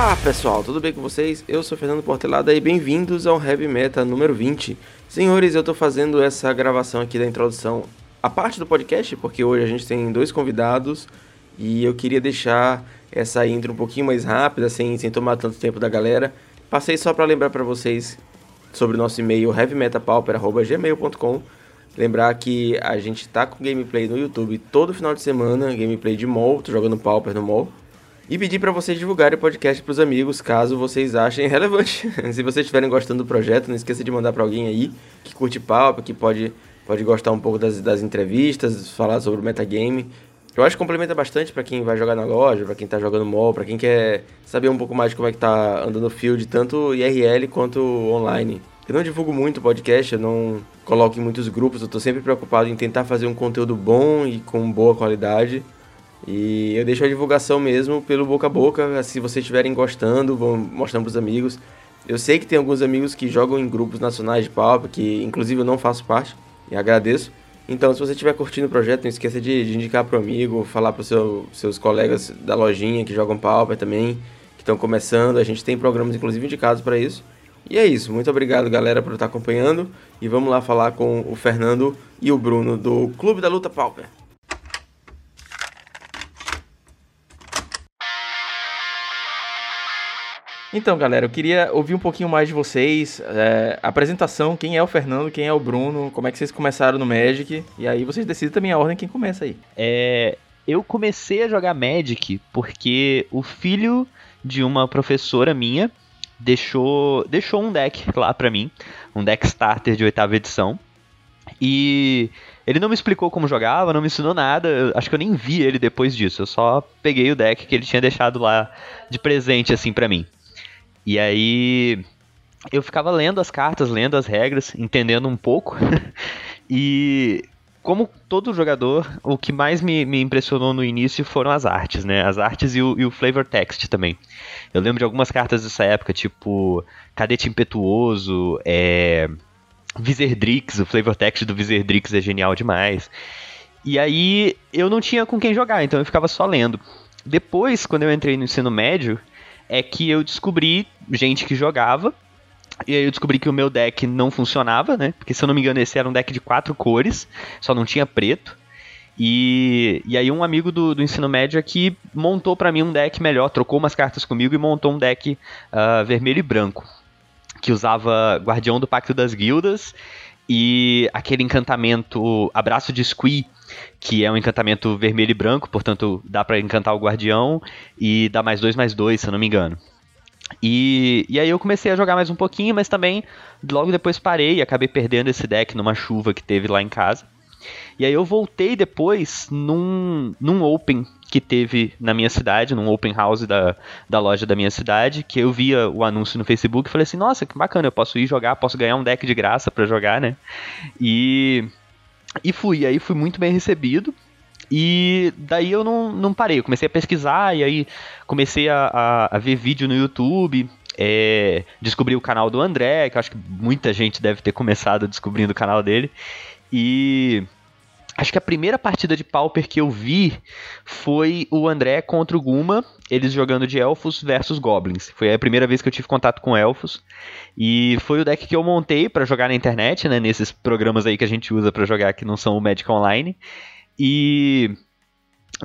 Olá pessoal, tudo bem com vocês? Eu sou Fernando Portelada e bem-vindos ao Heavy Meta número 20. Senhores, eu tô fazendo essa gravação aqui da introdução a parte do podcast, porque hoje a gente tem dois convidados e eu queria deixar essa intro um pouquinho mais rápida, sem, sem tomar tanto tempo da galera. Passei só para lembrar para vocês sobre o nosso e-mail heavymetapauper.gmail.com Lembrar que a gente tá com gameplay no YouTube todo final de semana, gameplay de MOL, tô jogando Pauper no MOL. E pedir para vocês divulgarem o podcast pros amigos, caso vocês achem relevante. Se vocês estiverem gostando do projeto, não esqueça de mandar para alguém aí que curte Pauper, que pode, pode gostar um pouco das, das entrevistas, falar sobre o metagame. Eu acho que complementa bastante para quem vai jogar na loja, para quem tá jogando MOL, para quem quer saber um pouco mais de como é que tá andando o field, tanto IRL quanto online. Eu não divulgo muito podcast, eu não coloco em muitos grupos, eu tô sempre preocupado em tentar fazer um conteúdo bom e com boa qualidade. E eu deixo a divulgação mesmo pelo boca a boca, se vocês estiverem gostando, vão mostrando pros amigos. Eu sei que tem alguns amigos que jogam em grupos nacionais de pauper, que inclusive eu não faço parte, e agradeço. Então, se você estiver curtindo o projeto, não esqueça de, de indicar para o amigo, falar para os seu, seus colegas da lojinha que jogam pauper também, que estão começando. A gente tem programas, inclusive, indicados para isso. E é isso, muito obrigado galera por estar acompanhando e vamos lá falar com o Fernando e o Bruno do Clube da Luta Pauper. Então, galera, eu queria ouvir um pouquinho mais de vocês. É, apresentação, quem é o Fernando, quem é o Bruno, como é que vocês começaram no Magic, e aí vocês decidem também a ordem quem começa aí. É, eu comecei a jogar Magic porque o filho de uma professora minha deixou, deixou um deck lá pra mim, um deck starter de oitava edição. E ele não me explicou como jogava, não me ensinou nada. Acho que eu nem vi ele depois disso. Eu só peguei o deck que ele tinha deixado lá de presente, assim, para mim. E aí eu ficava lendo as cartas, lendo as regras, entendendo um pouco. e como todo jogador, o que mais me, me, impressionou no início foram as artes, né? As artes e o, e o flavor text também. Eu lembro de algumas cartas dessa época, tipo Cadete Impetuoso, é, Vizerdrix, o flavor text do Vizerdrix é genial demais. E aí eu não tinha com quem jogar, então eu ficava só lendo. Depois, quando eu entrei no ensino médio, é que eu descobri gente que jogava. E aí eu descobri que o meu deck não funcionava, né? Porque se eu não me engano, esse era um deck de quatro cores, só não tinha preto. E, e aí um amigo do, do ensino médio aqui montou para mim um deck melhor, trocou umas cartas comigo e montou um deck uh, vermelho e branco. Que usava Guardião do Pacto das Guildas e aquele encantamento Abraço de Squee, que é um encantamento vermelho e branco, portanto dá para encantar o Guardião e dá mais dois, mais dois, se eu não me engano. E, e aí eu comecei a jogar mais um pouquinho, mas também logo depois parei e acabei perdendo esse deck numa chuva que teve lá em casa. E aí eu voltei depois num, num Open que teve na minha cidade, num Open House da, da loja da minha cidade, que eu via o anúncio no Facebook e falei assim, nossa, que bacana, eu posso ir jogar, posso ganhar um deck de graça para jogar, né? E, e fui, aí fui muito bem recebido. E daí eu não, não parei, eu comecei a pesquisar e aí comecei a, a, a ver vídeo no YouTube, é, descobri o canal do André, que acho que muita gente deve ter começado descobrindo o canal dele. E acho que a primeira partida de Pauper que eu vi foi o André contra o Guma, eles jogando de elfos versus goblins. Foi a primeira vez que eu tive contato com elfos. E foi o deck que eu montei para jogar na internet, né, nesses programas aí que a gente usa para jogar que não são o Magic Online. E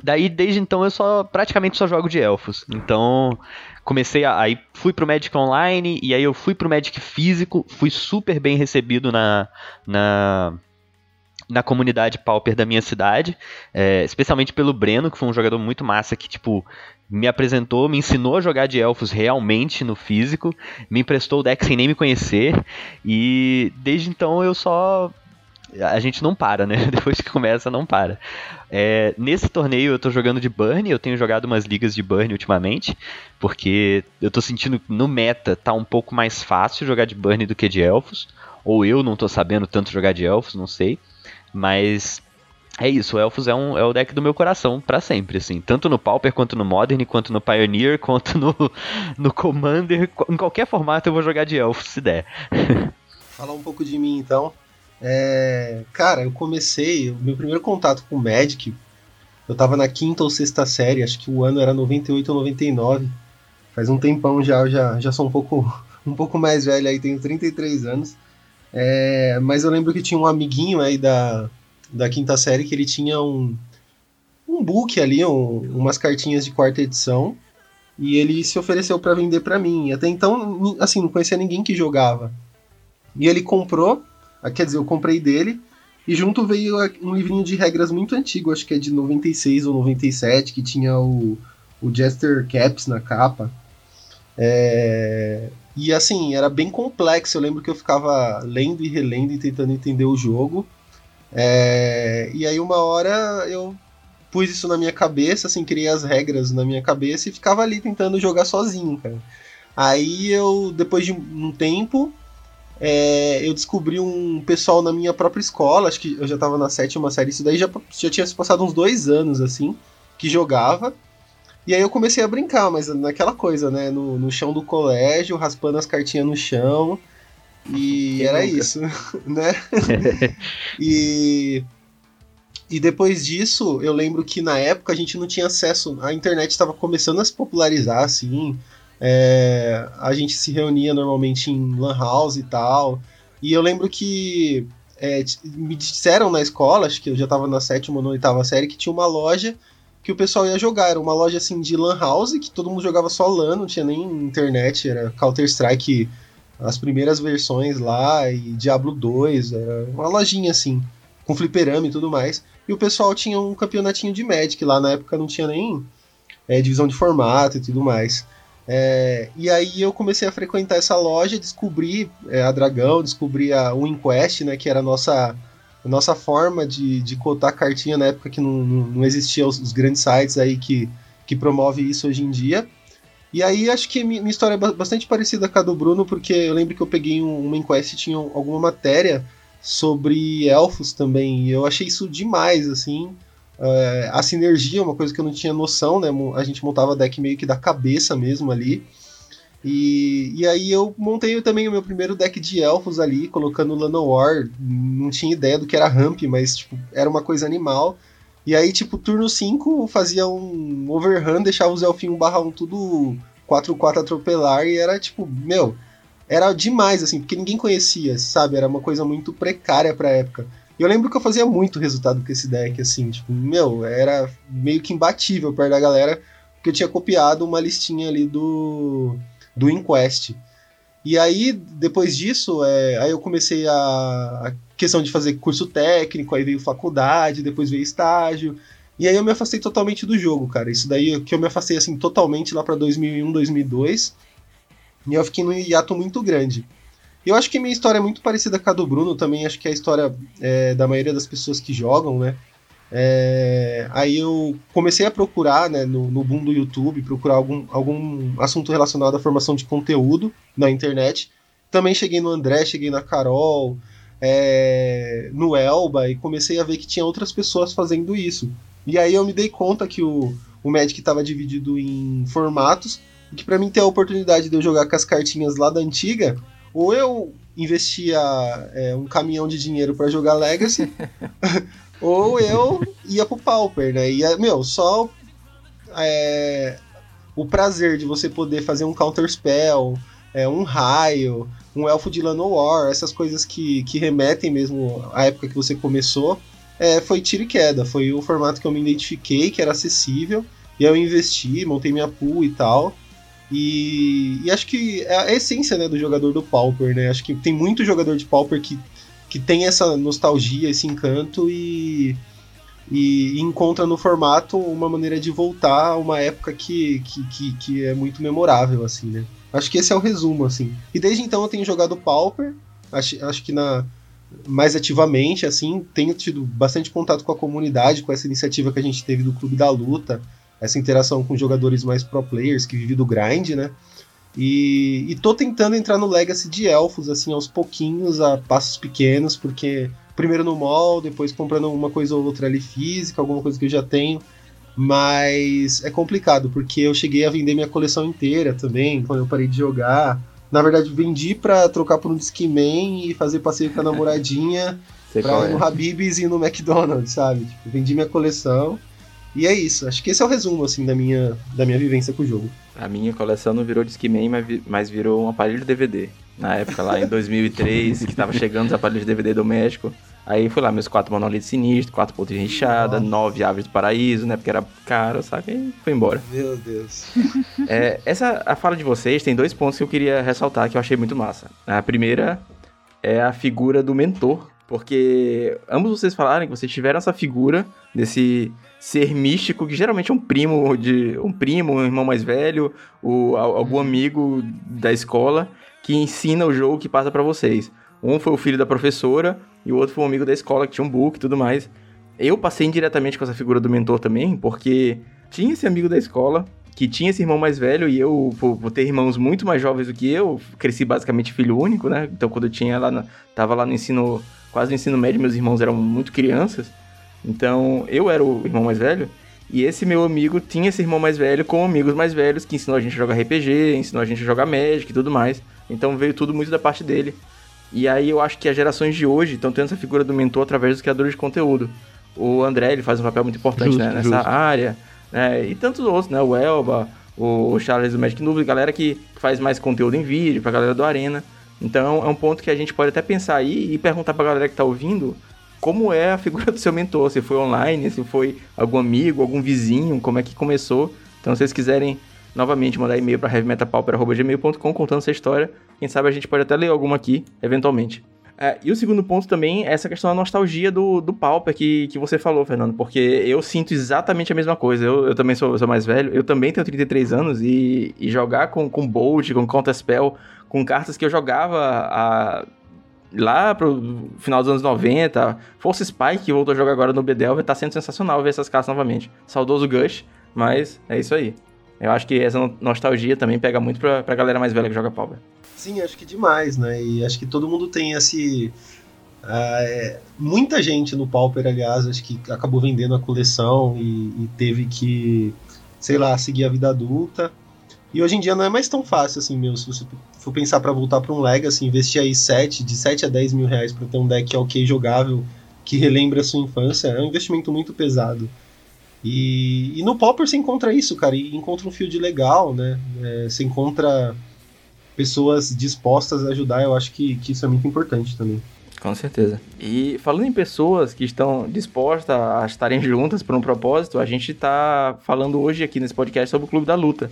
daí desde então eu só praticamente só jogo de elfos. Então, comecei a, aí fui pro Magic Online e aí eu fui pro Magic físico, fui super bem recebido na na na comunidade Pauper da minha cidade, é, especialmente pelo Breno, que foi um jogador muito massa que, tipo, me apresentou, me ensinou a jogar de elfos realmente no físico, me emprestou o deck sem nem me conhecer, e desde então eu só. A gente não para, né? Depois que começa, não para. É, nesse torneio eu tô jogando de Burn, eu tenho jogado umas ligas de Burn ultimamente, porque eu tô sentindo no meta tá um pouco mais fácil jogar de Burn do que de elfos, ou eu não tô sabendo tanto jogar de elfos, não sei. Mas é isso, o Elfos é, um, é o deck do meu coração para sempre, assim. Tanto no Pauper, quanto no Modern, quanto no Pioneer, quanto no, no Commander. Em qualquer formato eu vou jogar de Elfos, se der. Falar um pouco de mim, então. É, cara, eu comecei, o meu primeiro contato com Magic, eu tava na quinta ou sexta série, acho que o ano era 98 ou 99. Faz um tempão já, eu já, já sou um pouco, um pouco mais velho aí, tenho 33 anos. É, mas eu lembro que tinha um amiguinho aí da, da quinta série que ele tinha um, um book ali, um, umas cartinhas de quarta edição, e ele se ofereceu para vender para mim. Até então, assim, não conhecia ninguém que jogava. E ele comprou, ah, quer dizer, eu comprei dele, e junto veio um livrinho de regras muito antigo, acho que é de 96 ou 97, que tinha o, o Jester Caps na capa. É... E assim, era bem complexo. Eu lembro que eu ficava lendo e relendo e tentando entender o jogo. É... E aí, uma hora eu pus isso na minha cabeça, assim, criei as regras na minha cabeça e ficava ali tentando jogar sozinho, cara. Aí eu, depois de um tempo, é, eu descobri um pessoal na minha própria escola, acho que eu já tava na sétima série, isso daí já, já tinha se passado uns dois anos, assim, que jogava. E aí eu comecei a brincar, mas naquela coisa, né? No, no chão do colégio, raspando as cartinhas no chão. E Quem era nunca? isso, né? e e depois disso, eu lembro que na época a gente não tinha acesso, a internet estava começando a se popularizar, assim. É, a gente se reunia normalmente em Lan House e tal. E eu lembro que é, me disseram na escola, acho que eu já estava na sétima ou na oitava série, que tinha uma loja que o pessoal ia jogar. Era uma loja assim de Lan House, que todo mundo jogava só LAN, não tinha nem internet, era Counter-Strike, as primeiras versões lá, e Diablo 2, era uma lojinha assim, com fliperama e tudo mais. E o pessoal tinha um campeonatinho de Magic lá, na época não tinha nem é, divisão de formato e tudo mais. É, e aí eu comecei a frequentar essa loja, descobri é, a Dragão, descobri a WinQuest, né, que era a nossa, a nossa forma de, de cotar cartinha na época que não, não, não existiam os, os, grandes sites aí que, que promove isso hoje em dia. E aí acho que minha história é bastante parecida com a do Bruno, porque eu lembro que eu peguei um, uma enquete e tinha alguma matéria sobre elfos também. E eu achei isso demais, assim. É, a sinergia, uma coisa que eu não tinha noção, né? A gente montava deck meio que da cabeça mesmo ali. E, e aí eu montei também o meu primeiro deck de elfos ali, colocando Llanowar. Não tinha ideia do que era ramp, mas tipo, era uma coisa animal. E aí, tipo, turno 5 fazia um overrun, deixava os elfinhos barra 1 tudo 4-4 atropelar e era tipo, meu, era demais, assim, porque ninguém conhecia, sabe? Era uma coisa muito precária pra época. E eu lembro que eu fazia muito resultado com esse deck, assim, tipo, meu, era meio que imbatível perto da galera, porque eu tinha copiado uma listinha ali do, do Inquest. E aí, depois disso, é, aí eu comecei a, a questão de fazer curso técnico, aí veio faculdade, depois veio estágio. E aí eu me afastei totalmente do jogo, cara. Isso daí que eu me afastei assim totalmente lá para 2001, 2002. E eu fiquei num hiato muito grande. Eu acho que minha história é muito parecida com a do Bruno também, acho que é a história é, da maioria das pessoas que jogam, né? É, aí eu comecei a procurar, né, no, no boom do YouTube, procurar algum, algum assunto relacionado à formação de conteúdo na internet. Também cheguei no André, cheguei na Carol, é, no Elba, e comecei a ver que tinha outras pessoas fazendo isso. E aí eu me dei conta que o, o Magic estava dividido em formatos, que para mim ter a oportunidade de eu jogar com as cartinhas lá da antiga, ou eu investia é, um caminhão de dinheiro para jogar Legacy, ou eu ia pro Pauper, né? E, meu, só é, o prazer de você poder fazer um counter spell, é, um raio, um elfo de Llanowar, essas coisas que, que remetem mesmo à época que você começou, é, foi tiro e queda. Foi o formato que eu me identifiquei, que era acessível, e eu investi, montei minha pool e tal. E, e, acho que é a essência né, do jogador do Pauper, né? Acho que tem muito jogador de Pauper que, que tem essa nostalgia, esse encanto e, e, encontra no formato uma maneira de voltar a uma época que, que, que, que, é muito memorável, assim, né? Acho que esse é o resumo, assim. E desde então eu tenho jogado Pauper, acho, acho que na mais ativamente, assim, tenho tido bastante contato com a comunidade, com essa iniciativa que a gente teve do Clube da Luta, essa interação com jogadores mais pro players que vivem do grind, né? E, e tô tentando entrar no Legacy de Elfos, assim, aos pouquinhos, a passos pequenos, porque primeiro no mall, depois comprando uma coisa ou outra ali física, alguma coisa que eu já tenho. Mas é complicado, porque eu cheguei a vender minha coleção inteira também, quando eu parei de jogar. Na verdade, vendi pra trocar por um Discman e fazer passeio com a namoradinha pra ir no é. Habib's e no McDonald's, sabe? Tipo, vendi minha coleção E é isso, acho que esse é o resumo, assim, da minha, da minha vivência com o jogo. A minha coleção não virou Discman, mas, mas virou um aparelho de DVD. Na época lá, em 2003, que tava chegando os aparelhos de DVD do México. Aí fui lá, meus quatro monolitos sinistros, quatro pontos de enxada, nove aves do paraíso, né? Porque era caro, sabe? E foi embora. Meu Deus. É, essa, a fala de vocês tem dois pontos que eu queria ressaltar que eu achei muito massa. A primeira é a figura do mentor, porque ambos vocês falaram que vocês tiveram essa figura desse ser místico que geralmente é um primo de um primo, um irmão mais velho, ou algum amigo da escola que ensina o jogo que passa para vocês. Um foi o filho da professora e o outro foi um amigo da escola que tinha um book e tudo mais. Eu passei indiretamente com essa figura do mentor também, porque tinha esse amigo da escola que tinha esse irmão mais velho e eu, por, por, ter irmãos muito mais jovens do que eu, cresci basicamente filho único, né? Então quando eu tinha lá, no, tava lá no ensino, quase no ensino médio, meus irmãos eram muito crianças. Então eu era o irmão mais velho e esse meu amigo tinha esse irmão mais velho com amigos mais velhos que ensinou a gente a jogar RPG, ensinou a gente a jogar Magic e tudo mais. Então veio tudo muito da parte dele. E aí eu acho que as gerações de hoje estão tendo essa figura do mentor através dos criadores de conteúdo. O André, ele faz um papel muito importante justo, né, nessa justo. área né? E tantos outros, né? O Elba, o Charles do Magic Noob, galera que faz mais conteúdo em vídeo, pra galera do Arena. Então é um ponto que a gente pode até pensar aí e perguntar pra galera que tá ouvindo como é a figura do seu mentor, se foi online, se foi algum amigo, algum vizinho, como é que começou. Então se vocês quiserem novamente mandar e-mail para heavymetapauper.gmail.com contando essa história, quem sabe a gente pode até ler alguma aqui, eventualmente. É, e o segundo ponto também é essa questão da nostalgia do, do Pauper que, que você falou, Fernando, porque eu sinto exatamente a mesma coisa. Eu, eu também sou, sou mais velho, eu também tenho 33 anos e, e jogar com, com Bolt, com Counterspell, com cartas que eu jogava a, lá pro final dos anos 90, Força Spike, que voltou a jogar agora no Bedel, tá sendo sensacional ver essas cartas novamente. Saudoso Gush, mas é isso aí. Eu acho que essa nostalgia também pega muito pra, pra galera mais velha que joga Pauper. Sim, acho que demais, né? E acho que todo mundo tem esse. Uh, é, muita gente no Pauper, aliás, acho que acabou vendendo a coleção e, e, teve que, sei lá, seguir a vida adulta. E hoje em dia não é mais tão fácil assim, meu. Se você for pensar para voltar para um Legacy, investir aí 7, de 7 a 10 mil reais para ter um deck ok jogável que relembre a sua infância, é um investimento muito pesado. E, e no Pauper você encontra isso, cara, e encontra um field legal, né? É, você encontra pessoas dispostas a ajudar, eu acho que, que isso é muito importante também. Com certeza. E falando em pessoas que estão dispostas a estarem juntas por um propósito, a gente está falando hoje aqui nesse podcast sobre o Clube da Luta.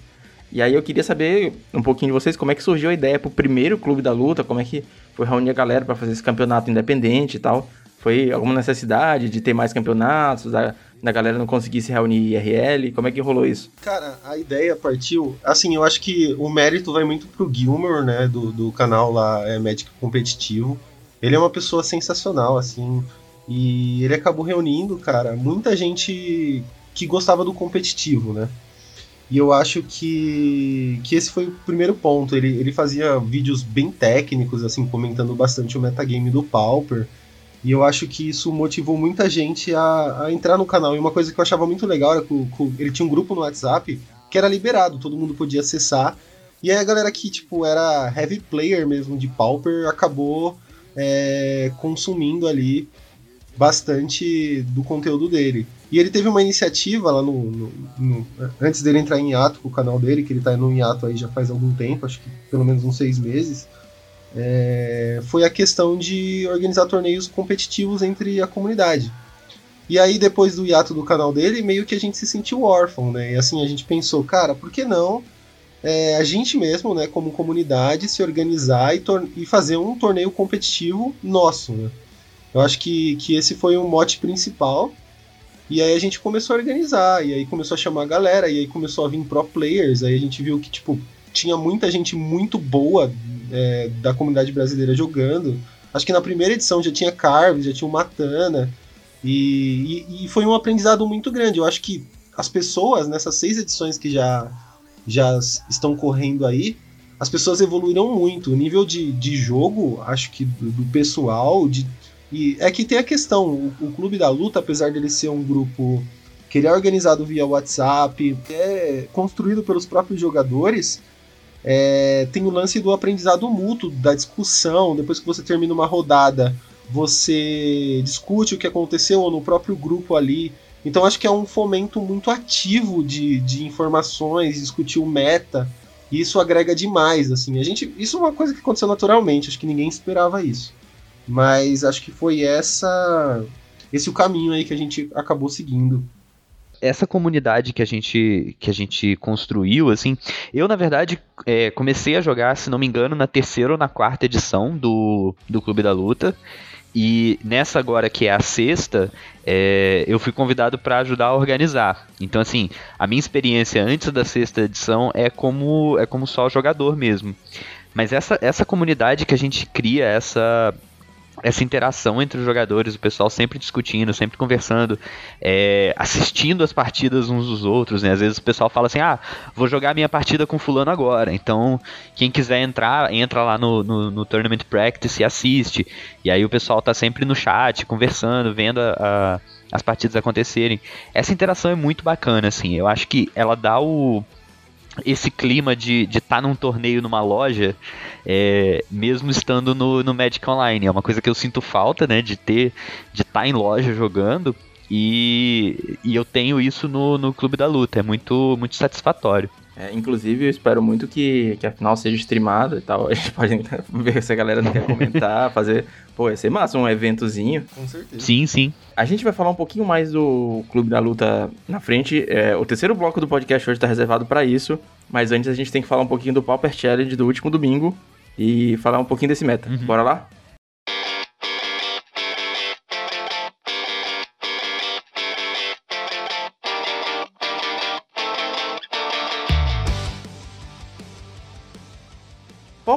E aí eu queria saber um pouquinho de vocês como é que surgiu a ideia para o primeiro Clube da Luta, como é que foi reunir a galera para fazer esse campeonato independente e tal. Foi alguma necessidade de ter mais campeonatos, da, da galera não conseguir se reunir IRL? Como é que rolou isso? Cara, a ideia partiu. Assim, eu acho que o mérito vai muito pro Gilmore, né? Do, do canal lá é Competitivo. Ele é uma pessoa sensacional, assim. E ele acabou reunindo, cara, muita gente que gostava do competitivo, né? E eu acho que, que esse foi o primeiro ponto. Ele, ele fazia vídeos bem técnicos, assim, comentando bastante o metagame do Pauper. E eu acho que isso motivou muita gente a, a entrar no canal. E uma coisa que eu achava muito legal era que, que ele tinha um grupo no WhatsApp que era liberado, todo mundo podia acessar. E aí a galera que, tipo, era heavy player mesmo de Pauper acabou é, consumindo ali bastante do conteúdo dele. E ele teve uma iniciativa lá no, no, no, Antes dele entrar em hiato com o canal dele, que ele tá no hiato aí já faz algum tempo, acho que pelo menos uns seis meses é, foi a questão de organizar torneios competitivos entre a comunidade. E aí, depois do hiato do canal dele, meio que a gente se sentiu órfão, né? E assim, a gente pensou, cara, por que não é, a gente mesmo, né, como comunidade, se organizar e, e, fazer um torneio competitivo nosso, né? Eu acho que, que esse foi o mote principal. E aí a gente começou a organizar, e aí começou a chamar a galera, e aí começou a vir pro players, aí a gente viu que, tipo, tinha muita gente muito boa é, da comunidade brasileira jogando. Acho que na primeira edição já tinha Carves, já tinha o Matana. E, e, e, foi um aprendizado muito grande. Eu acho que as pessoas, nessas seis edições que já, já estão correndo aí, as pessoas evoluíram muito. O nível de, de jogo, acho que do, do pessoal. De, e é que tem a questão: o, o Clube da Luta, apesar dele ser um grupo que ele é organizado via WhatsApp, é construído pelos próprios jogadores, é, tem o lance do aprendizado mútuo, da discussão. Depois que você termina uma rodada, você discute o que aconteceu no próprio grupo ali. Então acho que é um fomento muito ativo de, de informações, discutir o meta, e isso agrega demais, assim. A gente, isso é uma coisa que aconteceu naturalmente, acho que ninguém esperava isso. Mas acho que foi essa esse o caminho aí que a gente acabou seguindo essa comunidade que a gente que a gente construiu, assim, eu na verdade é, comecei a jogar, se não me engano, na terceira ou na quarta edição do, do Clube da Luta. E nessa agora que é a sexta, é, eu fui convidado para ajudar a organizar. Então, assim, a minha experiência antes da sexta edição é como é como só jogador mesmo. Mas essa, essa comunidade que a gente cria, essa essa interação entre os jogadores, o pessoal sempre discutindo, sempre conversando, é, assistindo as partidas uns dos outros, né? Às vezes o pessoal fala assim, ah, vou jogar minha partida com fulano agora, então quem quiser entrar, entra lá no, no, no Tournament Practice e assiste, e aí o pessoal tá sempre no chat, conversando, vendo a, a, as partidas acontecerem. Essa interação é muito bacana, assim, eu acho que ela dá o esse clima de estar tá num torneio numa loja, é, mesmo estando no, no Magic Online. É uma coisa que eu sinto falta, né? De ter, de estar tá em loja jogando. E, e eu tenho isso no, no Clube da Luta. É muito, muito satisfatório. É, inclusive, eu espero muito que, que a final seja streamada e tal. A gente pode ver se a galera não quer comentar, fazer. Pô, ia ser massa, um eventozinho. Com certeza. Sim, sim. A gente vai falar um pouquinho mais do Clube da Luta na frente. É, o terceiro bloco do podcast hoje está reservado para isso. Mas antes a gente tem que falar um pouquinho do Pauper Challenge do último domingo e falar um pouquinho desse meta. Uhum. Bora lá?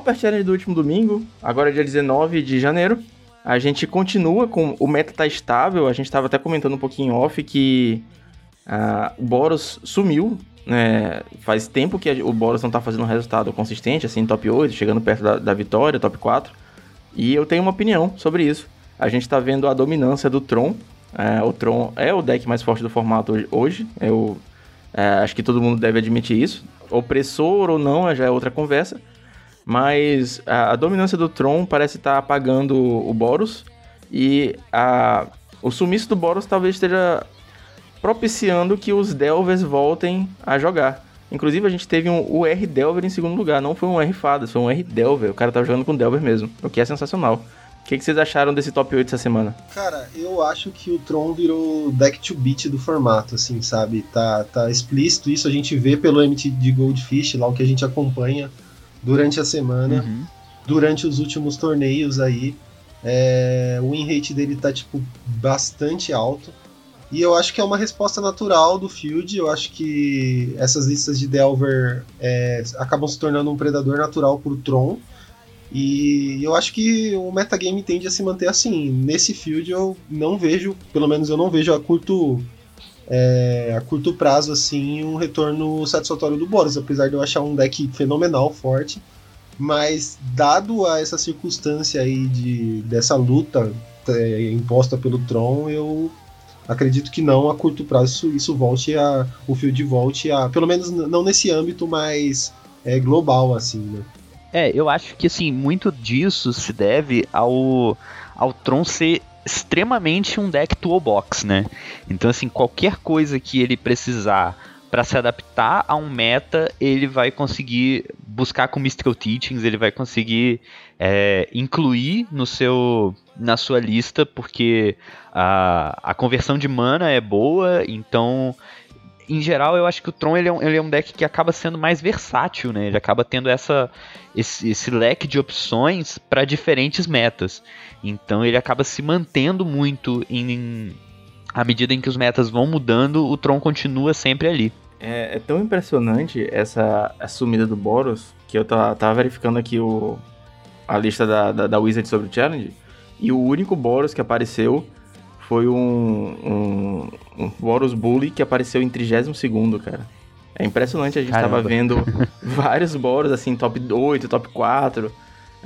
Pauper Challenge do último domingo, agora é dia 19 de janeiro. A gente continua com. O meta tá estável, a gente estava até comentando um pouquinho off que uh, o Boros sumiu. Né? Faz tempo que o Boros não tá fazendo um resultado consistente, assim, top 8, chegando perto da, da vitória, top 4. E eu tenho uma opinião sobre isso. A gente tá vendo a dominância do Tron. Uh, o Tron é o deck mais forte do formato hoje. Eu uh, acho que todo mundo deve admitir isso. Opressor ou não já é outra conversa. Mas a, a dominância do Tron parece estar tá apagando o Boros. E a, o sumiço do Boros talvez esteja propiciando que os Delvers voltem a jogar. Inclusive, a gente teve um UR Delver em segundo lugar. Não foi um R Fadas, foi um R Delver. O cara tava jogando com Delver mesmo, o que é sensacional. O que, que, vocês acharam desse top 8 essa semana? Cara, eu acho que o Tron virou deck to beat do formato, assim, sabe? Tá, tá explícito isso, a gente vê pelo MT de Goldfish, lá o que a gente acompanha durante a semana, uhum. durante os últimos torneios aí. É, o win rate dele tá tipo bastante alto. E eu acho que é uma resposta natural do Field. Eu acho que essas listas de Delver é, acabam se tornando um predador natural pro Tron. E eu acho que o metagame tende a se manter assim. Nesse field eu não vejo, pelo menos eu não vejo a curto é, a curto prazo assim um retorno satisfatório do Boros, apesar de eu achar um deck fenomenal, forte. Mas dado a essa circunstância aí de, dessa luta é, imposta pelo Tron, eu acredito que não a curto prazo isso, isso volte a o field volte a pelo menos não nesse âmbito mais é, global assim, né? É, eu acho que assim muito disso se deve ao ao Tron ser extremamente um deck toolbox, né? Então, assim, qualquer coisa que ele precisar para se adaptar a um meta, ele vai conseguir buscar com Mystical Teachings, ele vai conseguir é, incluir no seu, na sua lista, porque a, a conversão de mana é boa, então em geral, eu acho que o Tron ele é, um, ele é um deck que acaba sendo mais versátil, né? Ele acaba tendo essa, esse, esse leque de opções para diferentes metas. Então ele acaba se mantendo muito em, à medida em que os metas vão mudando, o Tron continua sempre ali. É, é tão impressionante essa, essa sumida do Boros que eu tava verificando aqui o, a lista da, da, da Wizard sobre o Challenge. E o único Boros que apareceu foi um, um, um Boros Bully que apareceu em 32 cara. É impressionante, a gente Caramba. tava vendo vários Boros, assim, top 8, top 4.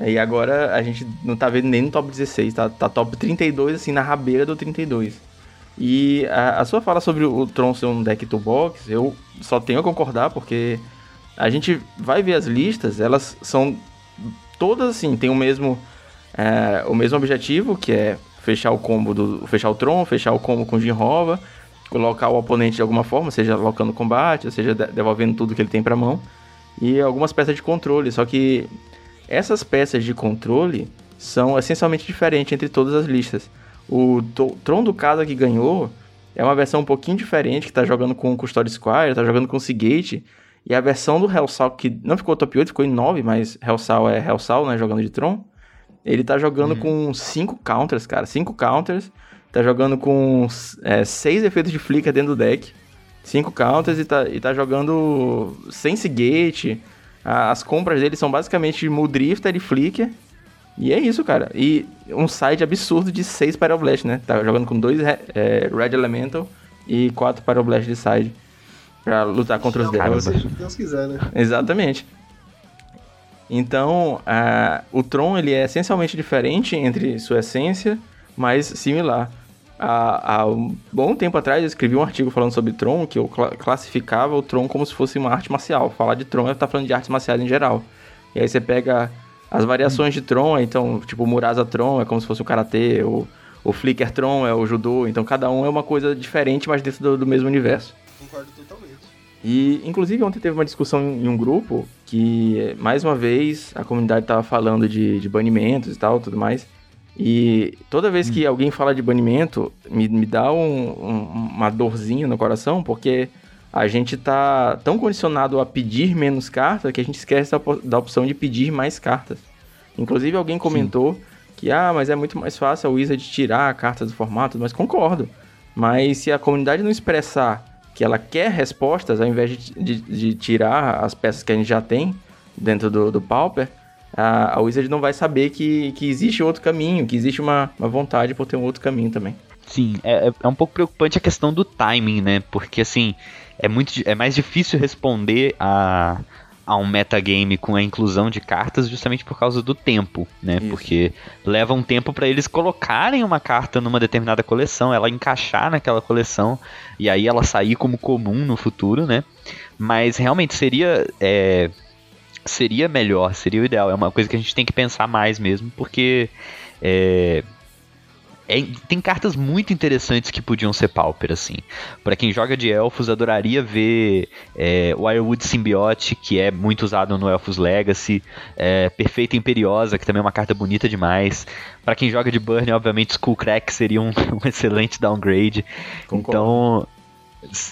E agora a gente não tá vendo nem no top 16, tá, tá top 32, assim, na rabeira do 32. E a, a sua fala sobre o Tron ser um deck toolbox, eu só tenho a concordar, porque a gente vai ver as listas, elas são todas assim, tem o mesmo, é, o mesmo objetivo, que é fechar o combo do. fechar o Tron, fechar o combo com Jinrova, colocar o oponente de alguma forma, seja locando combate, ou seja devolvendo tudo que ele tem pra mão. E algumas peças de controle, só que essas peças de controle são essencialmente diferentes entre todas as listas. O Tron do Casa que ganhou é uma versão um pouquinho diferente, que tá jogando com o Custody Squire, tá jogando com Seagate, e a versão do Hellsal, que não ficou top 8, ficou em 9, mas Hellsal é Hellsal, né, jogando de Tron, ele tá jogando uhum. com 5 counters, cara, 5 counters, tá jogando com 6 é, efeitos de flicker dentro do deck, 5 counters e tá, e tá jogando sem Seagate, as compras dele são basicamente Muldrifter e Flicker, e é isso, cara. E um side absurdo de 6 Pyroblast, né? Tá jogando com 2 é, Red Elemental e 4 Pyroblast de side. Pra lutar contra os Devils. Se Deus quiser, né? Exatamente. Então, o Tron ele é essencialmente diferente entre sua essência, mas similar. Há, há, um bom tempo atrás eu escrevi um artigo falando sobre Tron, que eu cl classificava o Tron como se fosse uma arte marcial. Falar de Tron é estar tá falando de artes marciais em geral. E aí você pega as variações de Tron, então, tipo, o Murasa Tron é como se fosse o Karatê, o, o Flicker Tron é o Judô, então cada um é uma coisa diferente, mas dentro do, do mesmo universo. Concordo totalmente. E, inclusive, ontem teve uma discussão em um grupo que, mais uma vez, a comunidade estava falando de, de banimentos e tal, tudo mais. E toda vez que hum. alguém fala de banimento, me, me dá um, um, uma dorzinha no coração, porque a gente tá tão condicionado a pedir menos cartas que a gente esquece da, da opção de pedir mais cartas. Inclusive alguém comentou Sim. que, ah, mas é muito mais fácil a Wizard tirar a carta do formato, mas concordo. Mas se a comunidade não expressar que ela quer respostas, ao invés de, de, de tirar as peças que a gente já tem dentro do, do Pauper, a, a Wizard não vai saber que, que existe outro caminho, que existe uma, uma vontade por ter um outro caminho também. Sim, é, é um pouco preocupante a questão do timing, né? Porque assim, é muito é mais difícil responder a, a um metagame com a inclusão de cartas justamente por causa do tempo, né? Isso. Porque leva um tempo para eles colocarem uma carta numa determinada coleção, ela encaixar naquela coleção e aí ela sair como comum no futuro, né? Mas realmente seria é, seria melhor, seria o ideal. É uma coisa que a gente tem que pensar mais mesmo, porque é, é, tem cartas muito interessantes que podiam ser Pauper, assim. Para quem joga de elfos, adoraria ver é, Wirewood Symbiote, que é muito usado no Elfos Legacy, é, Perfeita Imperiosa, que também é uma carta bonita demais. Para quem joga de Burn, obviamente Skullcrack seria um, um excelente downgrade. Concordo. Então,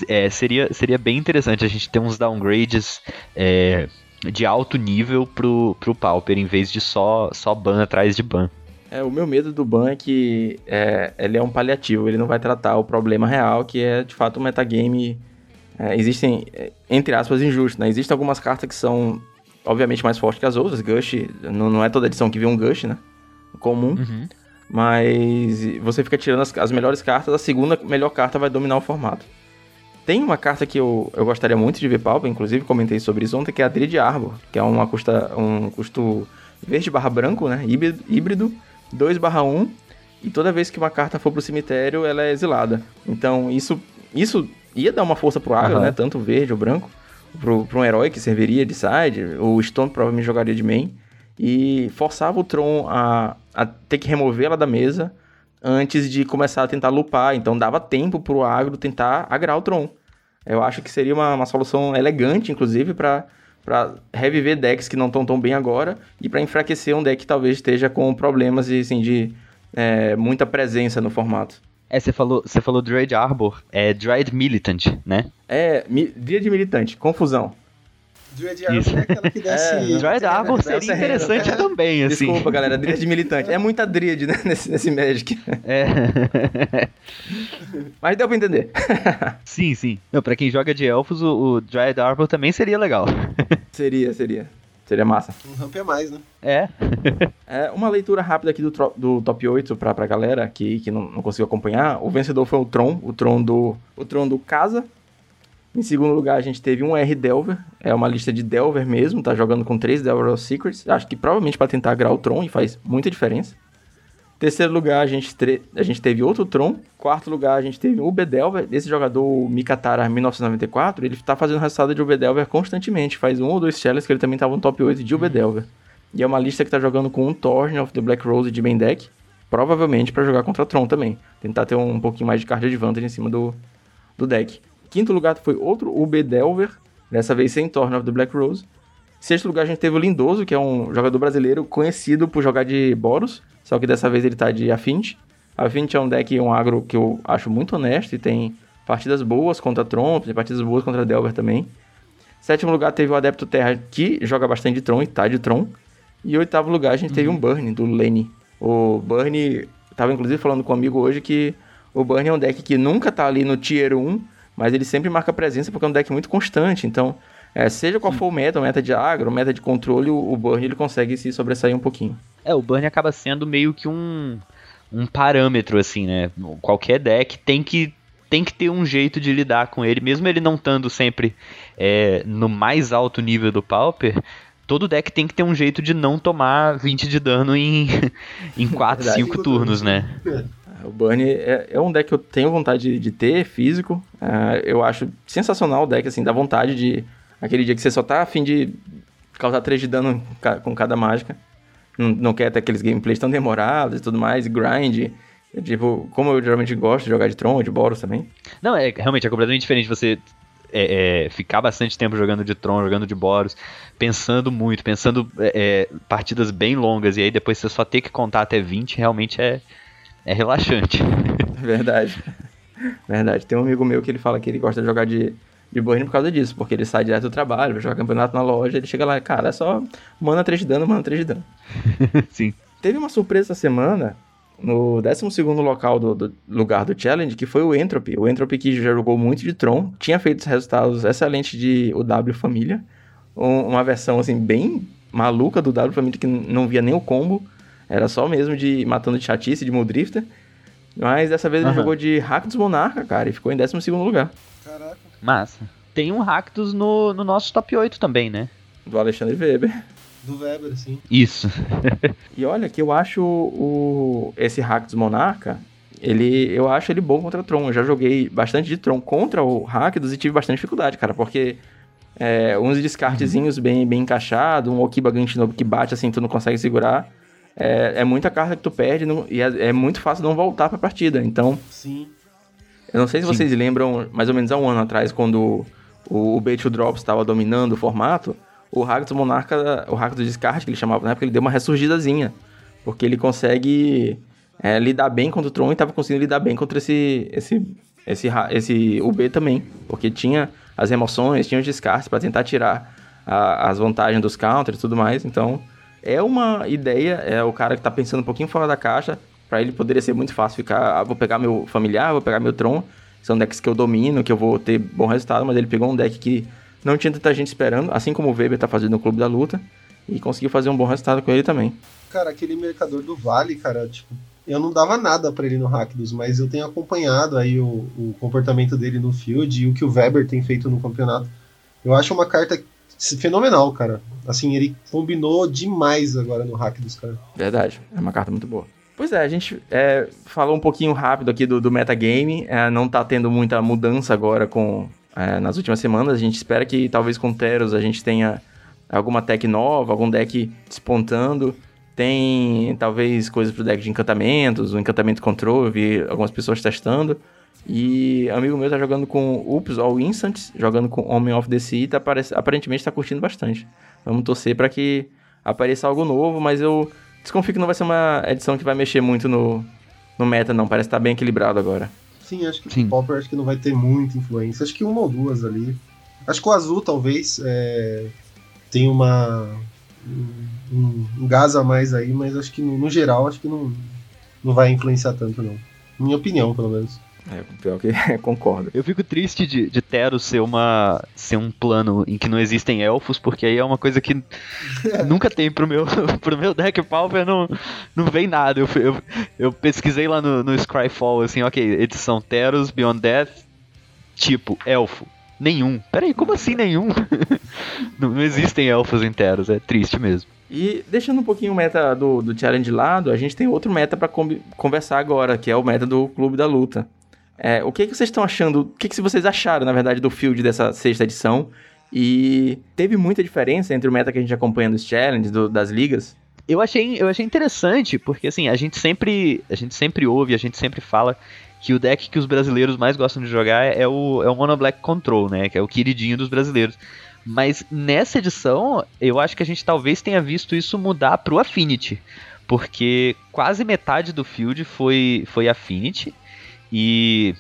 é, seria, seria bem interessante a gente ter uns downgrades é, de alto nível pro, pro Pauper, em vez de só, só ban atrás de ban. É, o meu medo do ban é que é, ele é um paliativo, ele não vai tratar o problema real, que é de fato um metagame. É, existem, entre aspas, injustos, né? Existem algumas cartas que são, obviamente, mais fortes que as outras. Gush, não, não é toda edição que vê um Gush, né? Comum. Uhum. Mas você fica tirando as, as, melhores cartas, a segunda melhor carta vai dominar o formato. Tem uma carta que eu, eu gostaria muito de ver palpa, inclusive comentei sobre isso ontem, que é a Drid Arbor, que é uma custa, um custo verde barra branco, né? Híbrido, híbrido 2/1 e toda vez que uma carta for pro cemitério, ela é exilada. Então, isso isso ia dar uma força pro agro, uhum. né? Tanto verde ou branco, pro, pro um herói que serviria de side, o Stone provavelmente jogaria de main, e forçava o Tron a, a ter que remover ela da mesa antes de começar a tentar lupar. Então, dava tempo pro agro tentar agrar o Tron. Eu acho que seria uma, uma solução elegante, inclusive, para para reviver decks que não estão tão bem agora e para enfraquecer um deck que talvez esteja com problemas assim, de é, muita presença no formato. É, você falou, você falou Dread Arbor, é Dread Militant, né? É, mi, Dread Militante, confusão. Dread Arbor é aquela que desce... É, Dread Arbor seria interessante também, assim. Desculpa, galera, Dread Militante. É muita Dread, né, nesse, nesse Magic. É. Mas deu pra entender. sim, sim. Não, pra quem joga de elfos, o, o Dread Arbor também seria legal. seria, seria. Seria massa. Um ramp a mais, né? É. é uma leitura rápida aqui do, do top 8 pra, pra galera que, que não, não conseguiu acompanhar. O vencedor foi o Tron, o Tron do, o Tron do Casa, em segundo lugar, a gente teve um R Delver, é uma lista de Delver mesmo, tá jogando com três Delver of Secrets, acho que provavelmente para tentar agrar o Tron e faz muita diferença. Terceiro lugar, a gente, a gente teve outro Tron. Quarto lugar, a gente teve o Delver. Esse jogador, o Mikatara 1994, ele tá fazendo resultado de Delver constantemente. Faz um ou dois challenges que ele também tava no top 8 de Delver. E é uma lista que tá jogando com um Thorn of the Black Rose de main deck. Provavelmente para jogar contra Tron também. Tentar ter um pouquinho mais de card advantage em cima do, do deck. Quinto lugar foi outro UB Delver, dessa vez sem Torn of the Black Rose. Sexto lugar a gente teve o Lindoso, que é um jogador brasileiro conhecido por jogar de Boros, só que dessa vez ele tá de Affinity. Affinity é um deck, um agro que eu acho muito honesto e tem partidas boas contra Tron, tem partidas boas contra Delver também. Sétimo lugar teve o Adepto Terra, que joga bastante de Tron e tá de Tron. E oitavo lugar a gente uhum. teve um Burn, do Lenny. O Burn, tava inclusive falando com um amigo hoje que o Burn é um deck que nunca tá ali no Tier 1, mas ele sempre marca presença porque é um deck muito constante. Então, é, seja qual for o meta, o meta de agro, o meta de controle, o, o Burn ele consegue se sobressair um pouquinho. É, o Burn acaba sendo meio que um, um parâmetro, assim, né? Qualquer deck tem que tem que ter um jeito de lidar com ele, mesmo ele não estando sempre é, no mais alto nível do Pauper, todo deck tem que ter um jeito de não tomar 20 de dano em, em 4, 5 turnos, né? O Burn é, é, um deck que eu tenho vontade de, de ter, físico. Uh, eu acho sensacional o deck, assim, dá vontade de. Aquele dia que você só tá afim de causar 3 de dano com cada mágica. Não, não quer ter aqueles gameplays tão demorados e tudo mais, grind. Tipo, como eu geralmente gosto de jogar de Tron ou de Boros também. Não, é realmente é completamente diferente você é, é, ficar bastante tempo jogando de Tron, jogando de Boros, pensando muito, pensando é, é partidas bem longas, e aí depois você só ter que contar até 20, realmente é, é relaxante. Verdade. Verdade. Tem um amigo meu que ele fala que ele gosta de jogar de, de Burn por causa disso, porque ele sai direto do trabalho, vai jogar campeonato na loja, ele chega lá, cara, é só mana 3 de dano, mana 3 de dano. Sim. Teve uma surpresa essa semana no 12 local do, do, lugar do Challenge, que foi o Entropy. O Entropy que já jogou muito de Tron, tinha feito resultados excelentes de o W Família. Um, uma versão assim bem maluca do W Família que não via nem o combo. Era só mesmo de matando de chatice, de Muldrifter. Mas dessa vez uhum. ele jogou de Rakdos Monarca, cara, e ficou em 12 lugar. Caraca. Massa. Tem um Rakdos no, no nosso top 8 também, né? Do Alexandre Weber. Do Weber, sim. Isso. e olha que eu acho o, esse Rakdos Monarca, ele, eu acho ele bom contra Tron. Eu já joguei bastante de Tron contra o Rakdos e tive bastante dificuldade, cara, porque é, uns descartezinhos uhum. bem, bem encaixados, um Okiba Gantinobu que bate assim, tu não consegue segurar. É, é muita carta que tu perde não, e é, é, muito fácil não voltar pra partida. Então. Sim. Eu não sei se Sim. vocês lembram, mais ou menos há um ano atrás, quando o, o Bait Drops estava dominando o formato o Rakdos Monarca, o Rakdos Descarte, que ele chamava na época, ele deu uma ressurgidazinha. Porque ele consegue é, lidar bem contra o Tron e estava conseguindo lidar bem contra esse, esse, esse, esse UB também. Porque tinha as remoções, tinha os descartes para tentar tirar a, as vantagens dos counters e tudo mais. Então, é uma ideia, é o cara que está pensando um pouquinho fora da caixa. Para ele poderia ser muito fácil ficar, ah, vou pegar meu familiar, vou pegar meu Tron. São decks que eu domino, que eu vou ter bom resultado, mas ele pegou um deck que não tinha tanta gente esperando, assim como o Weber tá fazendo no Clube da Luta, e conseguiu fazer um bom resultado com ele também. Cara, aquele mercador do Vale, cara, tipo, eu não dava nada para ele no Rakdos, mas eu tenho acompanhado aí o, o, comportamento dele no field e o que o Weber tem feito no campeonato. Eu acho uma carta fenomenal, cara. Assim, ele combinou demais agora no Rakdos, cara. Verdade, é uma carta muito boa. Pois é, a gente é, falou um pouquinho rápido aqui do, do metagame, é, não tá tendo muita mudança agora com é, nas últimas semanas. A gente espera que talvez com Teros a gente tenha alguma tech nova, algum deck despontando. Tem talvez coisas pro deck de encantamentos, o encantamento control, eu vi algumas pessoas testando. E amigo meu tá jogando com Ups All Instants, jogando com Homem of the Sea, tá, aparentemente tá curtindo bastante. Vamos torcer para que apareça algo novo, mas eu desconfio que não vai ser uma edição que vai mexer muito no, no meta, não. Parece estar tá bem equilibrado agora. Sim, acho que Sim. o Popper acho que não vai ter muita influência. Acho que uma ou duas ali. Acho que o azul talvez é, tem uma um, um, gás a mais aí, mas acho que no, no, geral acho que não, não vai influenciar tanto não. Minha opinião, pelo menos. É, pior que concordo. Eu fico triste de, de Tero ser, uma, ser um plano em que não existem elfos, porque aí é uma coisa que nunca tem pro meu, pro meu deck Pauper, não, não vem nada. Eu, eu, eu pesquisei lá no, no Scryfall, assim, ok, edição Teros, Beyond Death, tipo, elfo. Nenhum. Peraí, como assim nenhum? não, não existem elfos em Teros, é triste mesmo. E deixando um pouquinho o meta do, do challenge de lado, a gente tem outro meta para conversar agora, que é o meta do Clube da Luta. É, o que, que vocês estão achando? O que, que vocês acharam, na verdade, do field dessa sexta edição? E teve muita diferença entre o meta que a gente acompanha dos challenges, do, das ligas? Eu achei, eu achei interessante, porque assim, a gente sempre. A gente sempre ouve, a gente sempre fala que o deck que os brasileiros mais gostam de jogar é o, é o Mono Black Control, né? Que é o queridinho dos brasileiros. Mas nessa edição, eu acho que a gente talvez tenha visto isso mudar pro Affinity. Porque quase metade do field foi, foi Affinity. E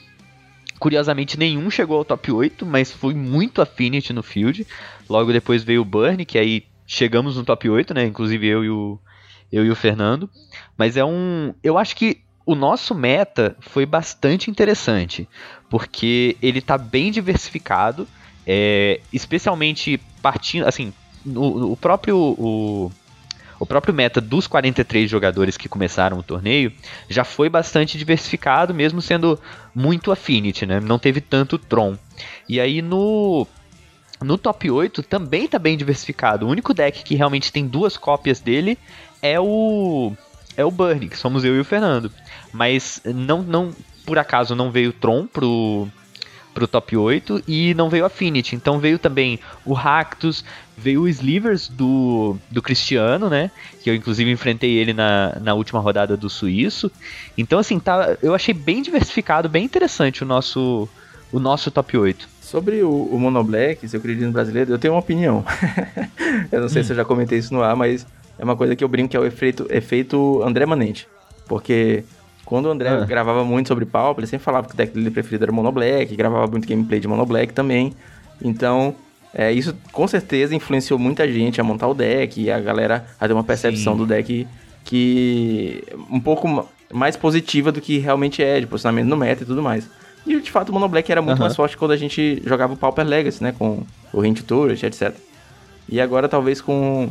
curiosamente nenhum chegou ao top 8, mas foi muito Affinity no field. Logo depois veio o Burn, que aí chegamos no top 8, né? Inclusive eu e o, eu e o Fernando. Mas é um. Eu acho que o nosso meta foi bastante interessante, porque ele tá bem diversificado, é, especialmente partindo. Assim, o, o próprio. O, o próprio meta dos 43 jogadores que começaram o torneio já foi bastante diversificado, mesmo sendo muito Affinity, né? Não teve tanto Tron. E aí no no top 8 também está bem diversificado. O único deck que realmente tem duas cópias dele é o é o Burn, que somos eu e o Fernando. Mas não não por acaso não veio Tron pro pro top 8 e não veio Affinity. Então veio também o Ractus, veio o Slivers do, do Cristiano, né? Que eu inclusive enfrentei ele na, na última rodada do Suíço. Então assim, tá, eu achei bem diversificado, bem interessante o nosso o nosso top 8. Sobre o, o Monoblack, seu querido brasileiro, eu tenho uma opinião. eu não sei hum. se eu já comentei isso no ar, mas é uma coisa que eu brinco que é o efeito, efeito André Manente. Porque quando o André ah. gravava muito sobre Pauper, ele sempre falava que o deck dele preferido era Monoblack, gravava muito gameplay de Monoblack também. Então, é, isso com certeza influenciou muita gente a montar o deck e a galera a ter uma percepção Sim. do deck que um pouco mais positiva do que realmente é, de posicionamento no meta e tudo mais. E de fato o Mono Black era muito uhum. mais forte quando a gente jogava o Pauper Legacy, né? Com o Hint Turret, etc. E agora talvez com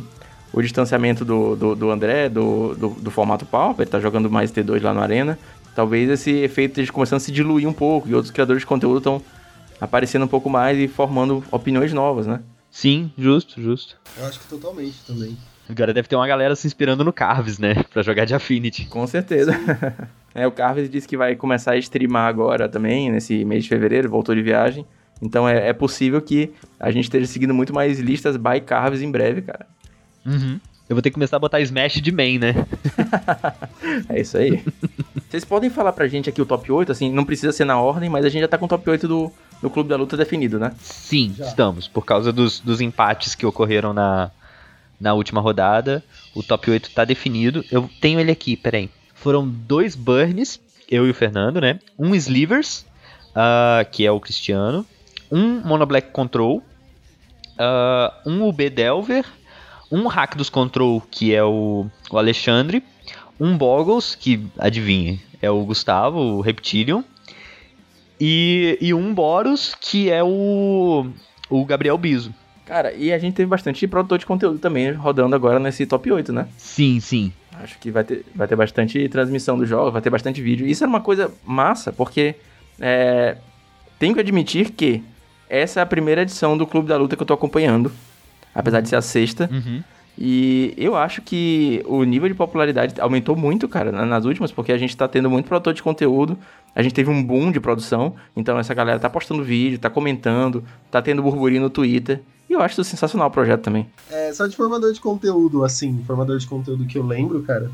o distanciamento do, do, do André, do, do, do, formato Pauper, ele tá jogando mais T2 lá no Arena, talvez esse efeito esteja começando a se diluir um pouco e outros criadores de conteúdo estão aparecendo um pouco mais e formando opiniões novas, né? Sim, justo, justo. Eu acho que totalmente também. Agora deve ter uma galera se inspirando no Carves, né? Pra jogar de Affinity. Com certeza. é, o Carves disse que vai começar a streamar agora também, nesse mês de fevereiro, voltou de viagem. Então é, é possível que a gente esteja seguindo muito mais listas by Carves em breve, cara. Uhum. Eu vou ter que começar a botar Smash de main, né? é isso aí. Vocês podem falar pra gente aqui o top 8, assim, não precisa ser na ordem, mas a gente já tá com o top 8 do, do Clube da Luta definido, né? Sim, já. estamos. Por causa dos, dos empates que ocorreram na, na última rodada. O top 8 tá definido. Eu tenho ele aqui, peraí. Foram dois Burns, eu e o Fernando, né? Um Slivers, uh, que é o Cristiano. Um Mono Black Control. Uh, um UB Delver. Um Hack dos Control, que é o, o Alexandre. Um Boggles, que adivinha, é o Gustavo, o Reptilion. E, e um Boros, que é o, o Gabriel Biso. Cara, e a gente teve bastante produtor de conteúdo também rodando agora nesse top 8, né? Sim, sim. Acho que vai ter, vai ter bastante transmissão do jogo, vai ter bastante vídeo. Isso é uma coisa massa, porque é, tenho que admitir que essa é a primeira edição do Clube da Luta que eu tô acompanhando, apesar de ser a sexta. Uhum. E eu acho que o nível de popularidade aumentou muito, cara, nas últimas, porque a gente tá tendo muito produtor de conteúdo, a gente teve um boom de produção, então essa galera tá postando vídeo, tá comentando, tá tendo burburinho no Twitter. E eu acho sensacional o projeto também. É, só de formador de conteúdo, assim, formador de conteúdo que eu lembro, cara.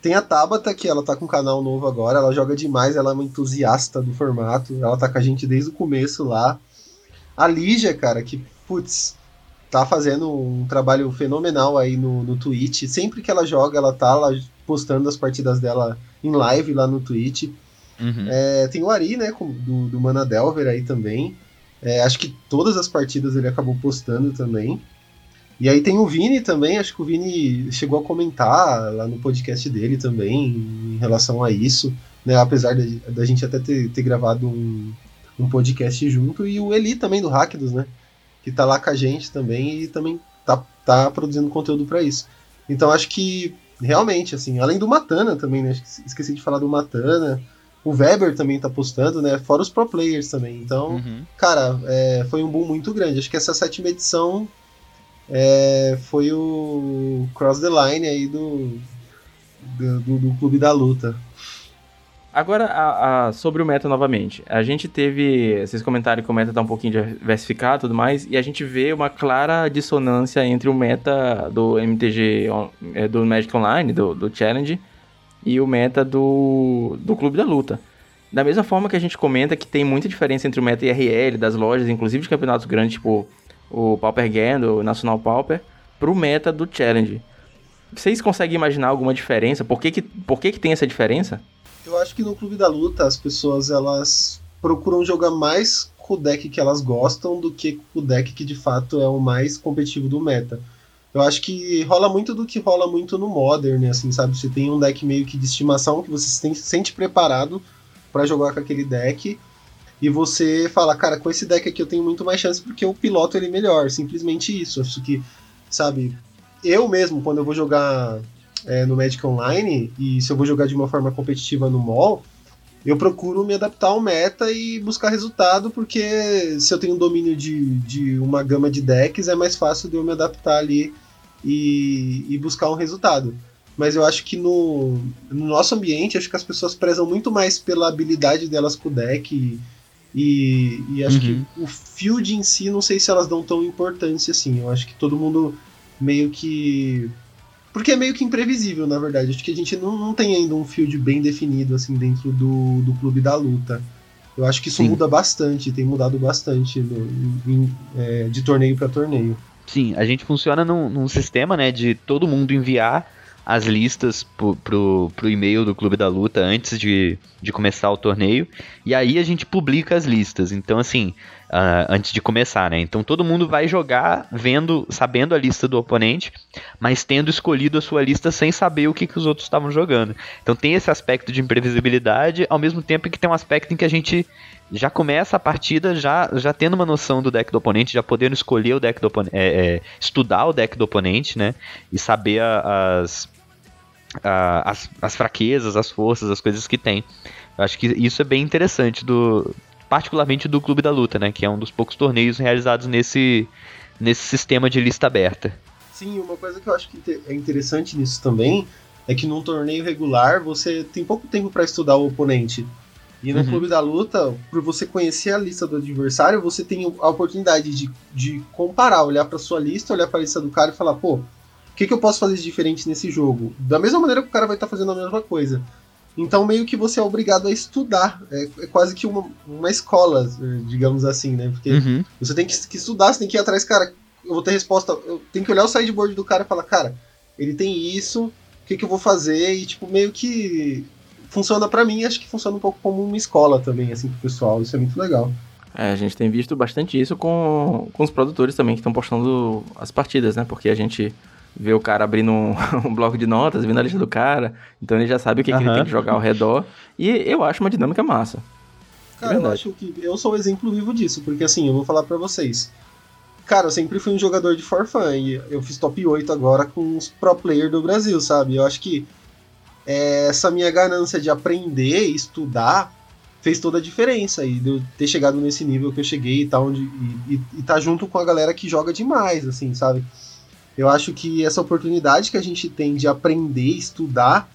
Tem a Tabata, que ela tá com um canal novo agora, ela joga demais, ela é uma entusiasta do formato, ela tá com a gente desde o começo lá. A Lígia, cara, que, putz, tá fazendo um trabalho fenomenal aí no, no Twitch. Sempre que ela joga, ela tá lá postando as partidas dela em live lá no Twitch. Uhum. É, tem o Ari, né, do, do Mana Delver aí também. É, acho que todas as partidas ele acabou postando também. E aí tem o Vini também, acho que o Vini chegou a comentar lá no podcast dele também em relação a isso, né? Apesar da gente até ter, ter gravado um, um, podcast junto, e o Eli também do Hackdos, né? Que tá lá com a gente também e também tá, tá produzindo conteúdo para isso. Então acho que realmente, assim, além do Matana também, né? Esqueci de falar do Matana. O Weber também tá postando, né? Fora os pro players também. Então, uhum. cara, é, foi um boom muito grande. Acho que essa sétima edição é, foi o Cross the Line aí do, do, do, do Clube da Luta. Agora, a, a, sobre o meta novamente. A gente teve. Vocês comentaram que o meta tá um pouquinho diversificado e tudo mais, e a gente vê uma clara dissonância entre o meta do MTG, é, do Magic Online, do, do Challenge, e o meta do, do Clube da Luta. Da mesma forma que a gente comenta que tem muita diferença entre o meta IRL das lojas, inclusive de campeonatos grandes, tipo o Pauper Game, o Nacional Pauper, pro meta do Challenge. Vocês conseguem imaginar alguma diferença? Por que, que, por que, que tem essa diferença? Eu acho que no Clube da Luta as pessoas elas procuram jogar mais com o deck que elas gostam do que com o deck que de fato é o mais competitivo do meta. Eu acho que rola muito do que rola muito no Modern, assim, sabe? Você tem um deck meio que de estimação que você se sente preparado para jogar com aquele deck e você fala, cara, com esse deck aqui eu tenho muito mais chance porque eu piloto ele melhor. Simplesmente isso. Acho que, sabe, eu mesmo, quando eu vou jogar é, no Magic Online, e se eu vou jogar de uma forma competitiva no mall, eu procuro me adaptar ao meta e buscar resultado, porque se eu tenho domínio de, de uma gama de decks, é mais fácil de eu me adaptar ali e, e buscar um resultado. Mas eu acho que no, no, nosso ambiente, acho que as pessoas prezam muito mais pela habilidade delas com o deck. E, e, e acho uhum. que o field em si, não sei se elas dão tão importância assim. Eu acho que todo mundo meio que porque é meio que imprevisível, na verdade. Acho que a gente não, não tem ainda um field bem definido, assim, dentro do, do clube da luta. Eu acho que isso Sim. muda bastante, tem mudado bastante no, em, é, de torneio para torneio. Sim, a gente funciona num, num sistema, né, de todo mundo enviar as listas pro, pro, pro e-mail do Clube da Luta antes de, de começar o torneio. E aí a gente publica as listas. Então, assim, uh, antes de começar, né? Então todo mundo vai jogar vendo, sabendo a lista do oponente, mas tendo escolhido a sua lista sem saber o que, que os outros estavam jogando. Então tem esse aspecto de imprevisibilidade, ao mesmo tempo que tem um aspecto em que a gente já começa a partida já, já tendo uma noção do deck do oponente, já podendo escolher o deck do oponente, é, é, estudar o deck do oponente, né? E saber a, as, a, as, as fraquezas, as forças, as coisas que tem. Eu acho que isso é bem interessante, do, particularmente do Clube da Luta, né? Que é um dos poucos torneios realizados nesse, nesse sistema de lista aberta. Sim, uma coisa que eu acho que é interessante nisso também é que num torneio regular você tem pouco tempo para estudar o oponente. E no uhum. Clube da Luta, por você conhecer a lista do adversário, você tem a oportunidade de, de comparar, olhar para sua lista, olhar para a lista do cara e falar, pô, o que, que eu posso fazer de diferente nesse jogo? Da mesma maneira que o cara vai estar tá fazendo a mesma coisa. Então, meio que você é obrigado a estudar. É, é quase que uma, uma escola, digamos assim, né? Porque uhum. você tem que, que, estudar, você tem que ir atrás, cara. Eu vou ter resposta. Eu tenho que olhar o sideboard do cara e falar, cara, ele tem isso, o que, que eu vou fazer? E, tipo, meio que funciona para mim. Acho que funciona um pouco como uma escola também, assim, pro pessoal. Isso é muito legal. É, a gente tem visto bastante isso com, com os produtores também que estão postando as partidas, né? Porque a gente vê o cara abrindo um, um, bloco de notas, vendo a lista do cara, então ele já sabe o que, uhum. que ele tem que jogar ao redor, e eu acho uma dinâmica massa. Cara, eu acho que eu sou o exemplo vivo disso, porque assim, eu vou falar para vocês. Cara, eu sempre fui um jogador de for fun, e eu fiz top 8 agora com os pro player do Brasil, sabe? Eu acho que é, essa minha ganância de aprender, estudar, fez toda a diferença e de eu ter chegado nesse nível que eu cheguei e tá onde e, e, e tá junto com a galera que joga demais, assim, sabe? Eu acho que essa oportunidade que a gente tem de aprender, estudar,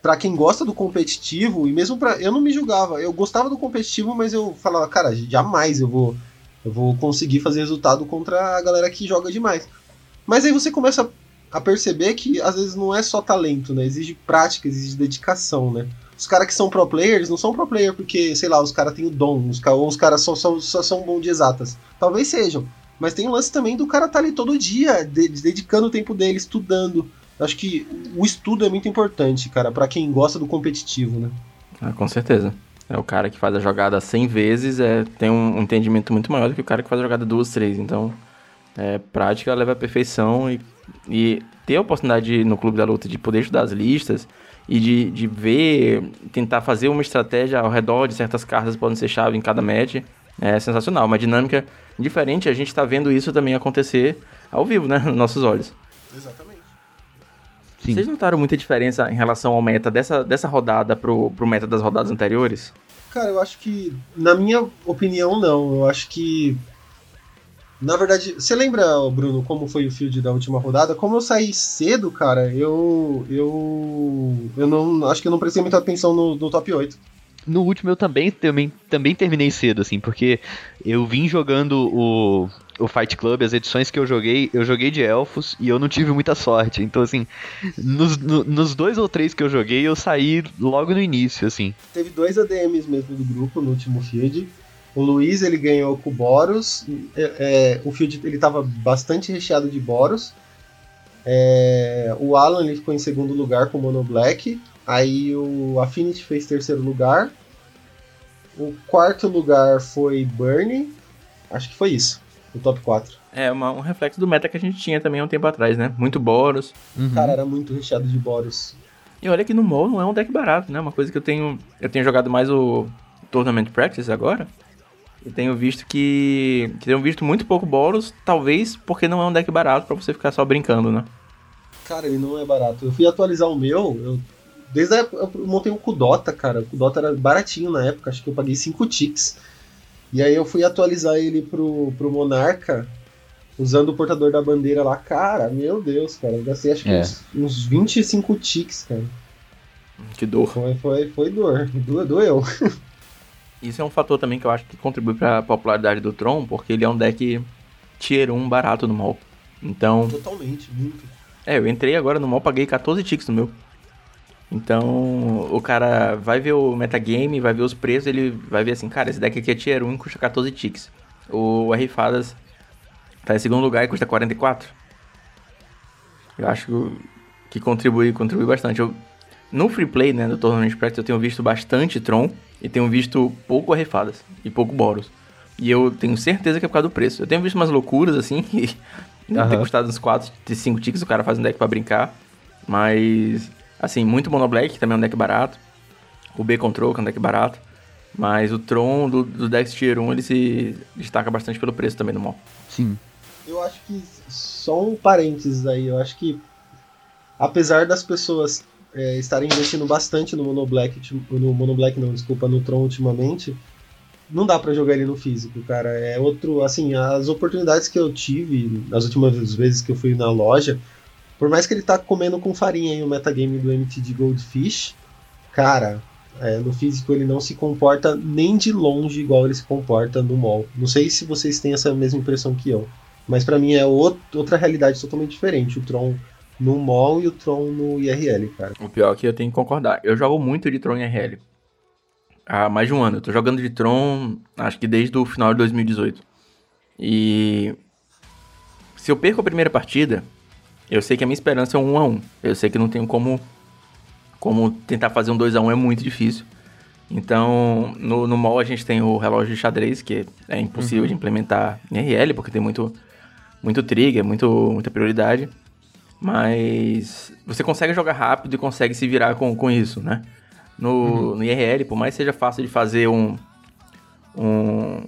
para quem gosta do competitivo, e mesmo para eu não me julgava, eu gostava do competitivo, mas eu falava, cara, jamais eu vou eu vou conseguir fazer resultado contra a galera que joga demais. Mas aí você começa a perceber que às vezes não é só talento, né? Exige prática, exige dedicação, né? Os caras que são pro players não são pro player porque, sei lá, os caras têm o dom, os, ou os caras só, só, só são bons de exatas. Talvez sejam, mas tem o lance também do cara estar tá ali todo dia, de, dedicando o tempo dele, estudando. Acho que o estudo é muito importante, cara, para quem gosta do competitivo, né? Ah, com certeza. É o cara que faz a jogada 100 vezes, é, tem um entendimento muito maior do que o cara que faz a jogada duas, três. Então, é, prática leva à perfeição e, e ter a oportunidade de, no Clube da Luta de poder estudar as listas e de, de ver, tentar fazer uma estratégia ao redor de certas cartas que podem ser chave em cada match é sensacional. Uma dinâmica diferente, a gente está vendo isso também acontecer ao vivo, né? Nos nossos olhos. Exatamente. Sim. Vocês notaram muita diferença em relação ao meta dessa, dessa rodada pro, pro meta das rodadas anteriores? Cara, eu acho que, na minha opinião, não. Eu acho que Na verdade, você lembra, Bruno, como foi o field da última rodada? Como eu saí cedo, cara, eu. Eu. Eu não. Acho que eu não prestei muita atenção no, no top 8. No último eu também, também, também terminei cedo, assim, porque eu vim jogando o, o Fight Club, as edições que eu joguei, eu joguei de elfos e eu não tive muita sorte. Então, assim, nos, no, nos dois ou três que eu joguei, eu saí logo no início, assim. Teve dois ADMs mesmo do grupo no último field. O Luiz ele ganhou com o Boros. É, é, o field ele estava bastante recheado de Boros. É, o Alan ele ficou em segundo lugar com o Mono Black. Aí o Affinity fez terceiro lugar. O quarto lugar foi Burnie. Acho que foi isso. O top 4. É, uma, um reflexo do meta que a gente tinha também há um tempo atrás, né? Muito Boros. Uhum. Cara, era muito recheado de Boros. E olha que no MOL não é um deck barato, né? Uma coisa que eu tenho. Eu tenho jogado mais o Tournament Practice agora. E tenho visto que. que tenho visto muito pouco Boros, talvez porque não é um deck barato para você ficar só brincando, né? Cara, ele não é barato. Eu fui atualizar o meu, eu Desde a época, eu montei um Kudota, cara. O Kudota era baratinho na época, acho que eu paguei 5 ticks. E aí eu fui atualizar ele pro, pro Monarca, usando o portador da bandeira lá. Cara, meu Deus, cara. Eu gastei acho que é. uns, uns 25 ticks, cara. Que dor. Foi, foi, foi dor. Do, doeu. Isso é um fator também que eu acho que contribui pra popularidade do Tron, porque ele é um deck tier 1 barato no mall. Então. Totalmente, muito. É, eu entrei agora no mall, paguei 14 ticks no meu. Então, o cara vai ver o metagame, vai ver os preços, ele vai ver assim, cara, esse deck aqui é tier 1 e custa 14 ticks. O R-Fadas tá em segundo lugar e custa 44. Eu acho que contribui, contribui bastante. Eu, no free play, né, do Tournament Practice, eu tenho visto bastante Tron e tenho visto pouco R-Fadas e pouco Boros. E eu tenho certeza que é por causa do preço. Eu tenho visto umas loucuras, assim, que uhum. ter custado uns 4, 5 ticks, o cara faz um deck para brincar. Mas Assim, muito Mono Black, que também é um deck barato. O B Control, que é um deck barato. Mas o Tron do, do Dex Tier 1 ele se destaca bastante pelo preço também no mall. Sim. Eu acho que, só um parênteses aí, eu acho que apesar das pessoas é, estarem investindo bastante no Mono Black, no Mono Black não, desculpa, no Tron ultimamente, não dá para jogar ele no físico, cara. É outro, assim, as oportunidades que eu tive nas últimas vezes que eu fui na loja, por mais que ele tá comendo com farinha aí o metagame do MTG Goldfish, cara, é, no físico ele não se comporta nem de longe igual ele se comporta no mall. Não sei se vocês têm essa mesma impressão que eu, mas para mim é outra realidade totalmente diferente. O Tron no mall e o Tron no IRL, cara. O pior é que eu tenho que concordar. Eu jogo muito de Tron IRL. Há mais de um ano. Eu tô jogando de Tron, acho que desde o final de 2018. E se eu perco a primeira partida, eu sei que a minha esperança é um 1 a 1 Eu sei que não tenho como, como tentar fazer um 2 a 1 é muito difícil. Então, no, no mall a gente tem o relógio de xadrez, que é impossível uhum. de implementar em RL, porque tem muito, muito trigger, muito, muita prioridade. Mas você consegue jogar rápido e consegue se virar com, com isso, né? No, uhum. no IRL, por mais que seja fácil de fazer um, um,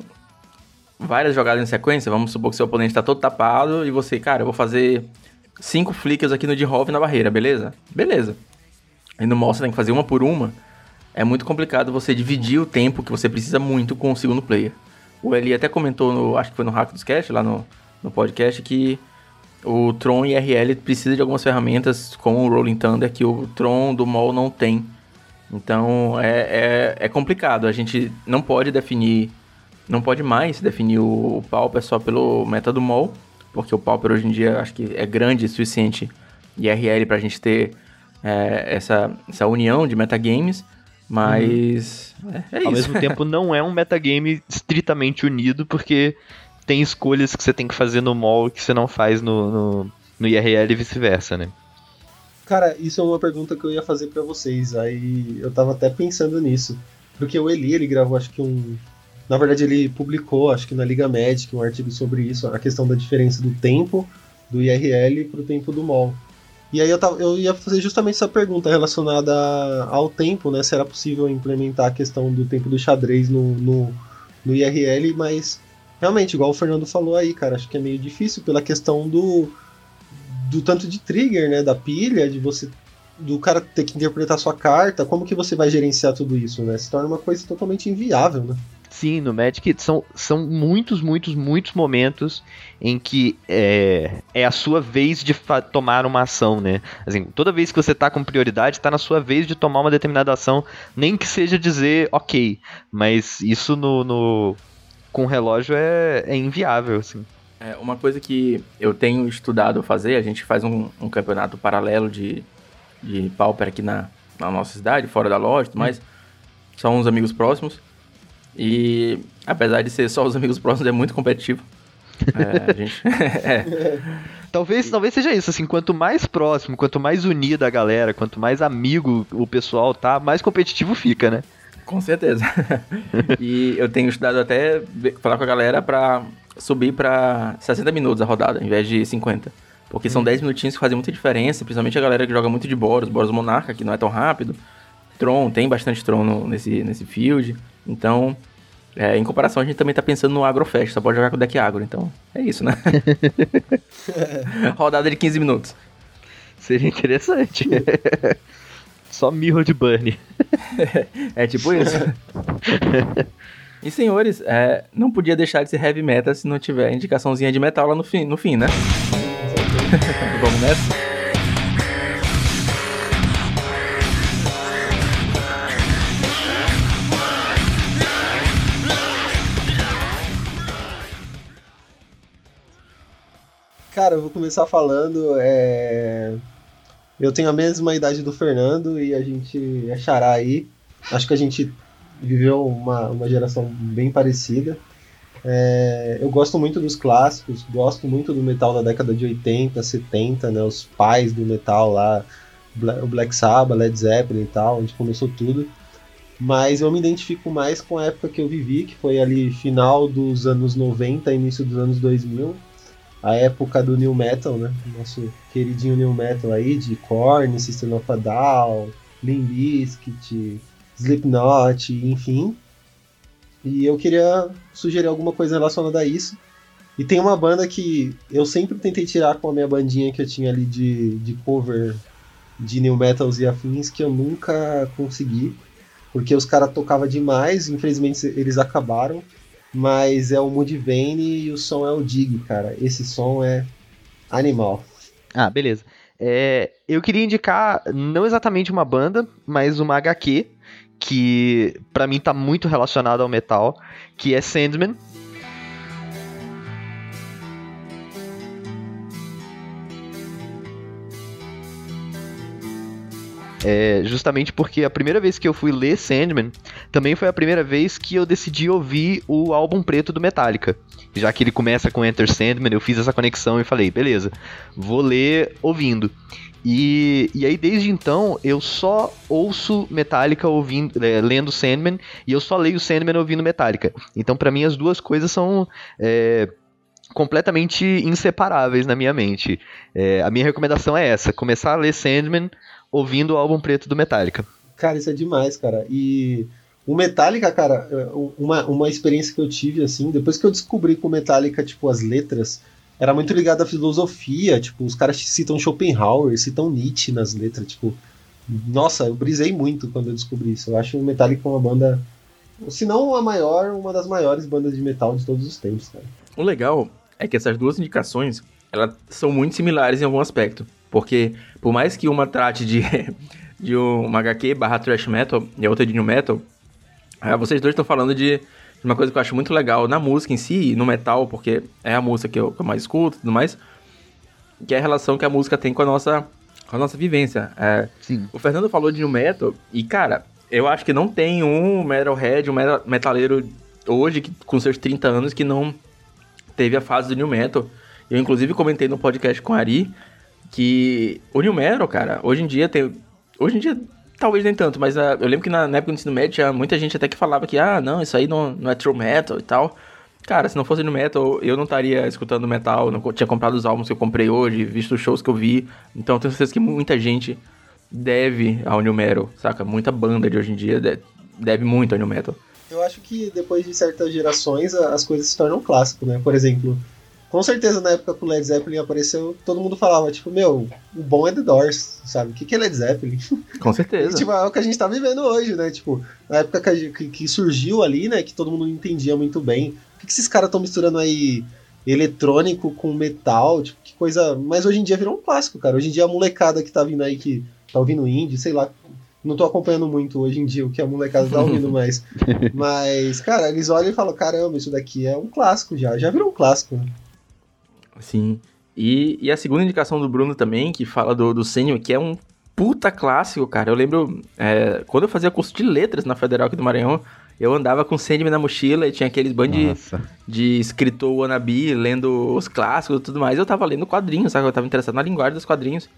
várias jogadas em sequência, vamos supor que seu oponente está todo tapado e você, cara, eu vou fazer cinco flickers aqui no D-Hove na barreira, beleza? Beleza. E no você tem que fazer uma por uma. É muito complicado você dividir o tempo que você precisa muito com o segundo player. O Eli até comentou, no, acho que foi no Hack dos Cash, lá no, no podcast, que o Tron IRL precisa de algumas ferramentas como o Rolling Thunder que o Tron do mall não tem. Então é, é, é complicado. A gente não pode definir, não pode mais definir o, o Pauper só pelo meta do mall porque o Pauper hoje em dia acho que é grande o suficiente IRL para a gente ter é, essa, essa união de metagames, mas uhum. é, é Ao mesmo tempo não é um metagame estritamente unido, porque tem escolhas que você tem que fazer no mall que você não faz no, no, no IRL e vice-versa, né? Cara, isso é uma pergunta que eu ia fazer para vocês, aí eu tava até pensando nisso. Porque o Eli, ele gravou acho que um, na verdade, ele publicou, acho que na Liga Magic, um artigo sobre isso, a questão da diferença do tempo do IRL para o tempo do MOL. E aí eu, tava, eu ia fazer justamente essa pergunta relacionada ao tempo, né? Se era possível implementar a questão do tempo do xadrez no, no, no IRL, mas realmente, igual o Fernando falou aí, cara, acho que é meio difícil pela questão do, do tanto de trigger, né? Da pilha, de você. Do cara ter que interpretar sua carta, como que você vai gerenciar tudo isso, né? Se torna uma coisa totalmente inviável, né? Sim, no Magic são, são muitos, muitos, muitos momentos em que é, é a sua vez de tomar uma ação, né? Assim, toda vez que você tá com prioridade, tá na sua vez de tomar uma determinada ação, nem que seja dizer ok. Mas isso no, no com o relógio é, é inviável, assim. É, uma coisa que eu tenho estudado fazer, a gente faz um, um campeonato paralelo de, de pauper aqui na, na nossa cidade, fora da loja, mas hum. são uns amigos próximos. E apesar de ser só os amigos próximos, é muito competitivo. É, gente. é. Talvez, talvez seja isso, assim, quanto mais próximo, quanto mais unida a galera, quanto mais amigo o pessoal tá, mais competitivo fica, né? Com certeza. e eu tenho estudado até falar com a galera pra subir pra 60 minutos a rodada, ao invés de 50. Porque são 10 hum. minutinhos que fazem muita diferença, principalmente a galera que joga muito de Boros, Boros Monarca, que não é tão rápido. Tron, tem bastante Tron no, nesse, nesse field. Então, é, em comparação, a gente também tá pensando no Agrofest, só pode jogar com o deck agro, então é isso, né? Rodada de 15 minutos. Seria interessante. só Mirror de Burn. é tipo isso. E senhores, é, não podia deixar de ser heavy metal se não tiver indicaçãozinha de metal lá no fim, no fim né? Vamos nessa? Cara, eu vou começar falando. É... Eu tenho a mesma idade do Fernando e a gente achará aí. Acho que a gente viveu uma, uma geração bem parecida. É... Eu gosto muito dos clássicos, gosto muito do metal da década de 80, 70, né? Os pais do metal lá, o Black Sabbath, Led Zeppelin e tal, onde começou tudo. Mas eu me identifico mais com a época que eu vivi, que foi ali final dos anos 90, início dos anos 2000 a época do New Metal, né? Nosso queridinho New Metal aí, de Korn, System of a Down, Limp Bizkit, Slipknot, enfim. E eu queria sugerir alguma coisa relacionada a isso. E tem uma banda que eu sempre tentei tirar com a minha bandinha que eu tinha ali de, de cover de New Metals e afins, que eu nunca consegui. Porque os caras tocavam demais, infelizmente eles acabaram mas é o Mudvayne e o som é o Dig, cara. Esse som é animal. Ah, beleza. É, eu queria indicar não exatamente uma banda, mas uma HQ que para mim tá muito relacionado ao metal, que é Sandman, É, justamente porque a primeira vez que eu fui ler Sandman também foi a primeira vez que eu decidi ouvir o álbum preto do Metallica. Já que ele começa com Enter Sandman, eu fiz essa conexão e falei, beleza, vou ler ouvindo. E, e aí, desde então, eu só ouço Metallica ouvindo, é, lendo Sandman, e eu só leio Sandman ouvindo Metallica. Então, para mim, as duas coisas são. É, completamente inseparáveis na minha mente. É, a minha recomendação é essa: começar a ler Sandman ouvindo o álbum preto do Metallica. Cara, isso é demais, cara. E o Metallica, cara, é, uma, uma experiência que eu tive, assim, depois que eu descobri com o Metallica, tipo, as letras, era muito ligado à filosofia, tipo, os caras citam Schopenhauer, citam Nietzsche nas letras, tipo, nossa, eu brisei muito quando eu descobri isso. Eu acho o Metallica uma banda, se não a maior, uma das maiores bandas de metal de todos os tempos, cara. O legal é que essas duas indicações, elas são muito similares em algum aspecto. Porque, por mais que uma trate de, de uma HQ barra trash metal e a outra de new metal, é, vocês dois estão falando de uma coisa que eu acho muito legal na música em si, no metal, porque é a música que eu, que eu mais escuto e tudo mais, que é a relação que a música tem com a nossa, com a nossa vivência. É. O Fernando falou de new metal, e cara, eu acho que não tem um metalhead, um metaleiro hoje, que, com seus 30 anos, que não teve a fase do new metal. Eu, inclusive, comentei no podcast com a Ari que o New Metal, cara, hoje em dia tem. Hoje em dia, talvez nem tanto, mas uh, eu lembro que na, na, época do ensino médio tinha muita gente até que falava que, ah, não, isso aí não, não é true metal e tal. Cara, se não fosse no metal, eu não estaria escutando metal, não tinha comprado os álbuns que eu comprei hoje, visto os shows que eu vi. Então tenho certeza que muita gente deve ao New Metal, saca? Muita banda de hoje em dia deve muito ao New Metal. Eu acho que depois de certas gerações as coisas se tornam clássico, né? Por exemplo, com certeza na época que o Led Zeppelin apareceu, todo mundo falava, tipo, meu, o bom é The Doors, sabe? O que, que é Led Zeppelin? Com certeza. E, tipo, é o que a gente tá vivendo hoje, né? Tipo, na época que, que, que surgiu ali, né? Que todo mundo não entendia muito bem. O que, que esses caras estão misturando aí eletrônico com metal? Tipo, que coisa. Mas hoje em dia virou um clássico, cara. Hoje em dia a molecada que tá vindo aí, que tá ouvindo indie, sei lá. Não tô acompanhando muito hoje em dia o que a molecada tá ouvindo mais. Mas, cara, eles olham e falam: caramba, isso daqui é um clássico já. Já virou um clássico, né? Sim. E, e a segunda indicação do Bruno também, que fala do, do Sênior, que é um puta clássico, cara. Eu lembro, é, quando eu fazia curso de letras na Federal aqui do Maranhão, eu andava com o Sandman na mochila e tinha aqueles band de, de escritor wannabe, lendo os clássicos e tudo mais. Eu tava lendo quadrinhos, sabe? Eu tava interessado na linguagem dos quadrinhos.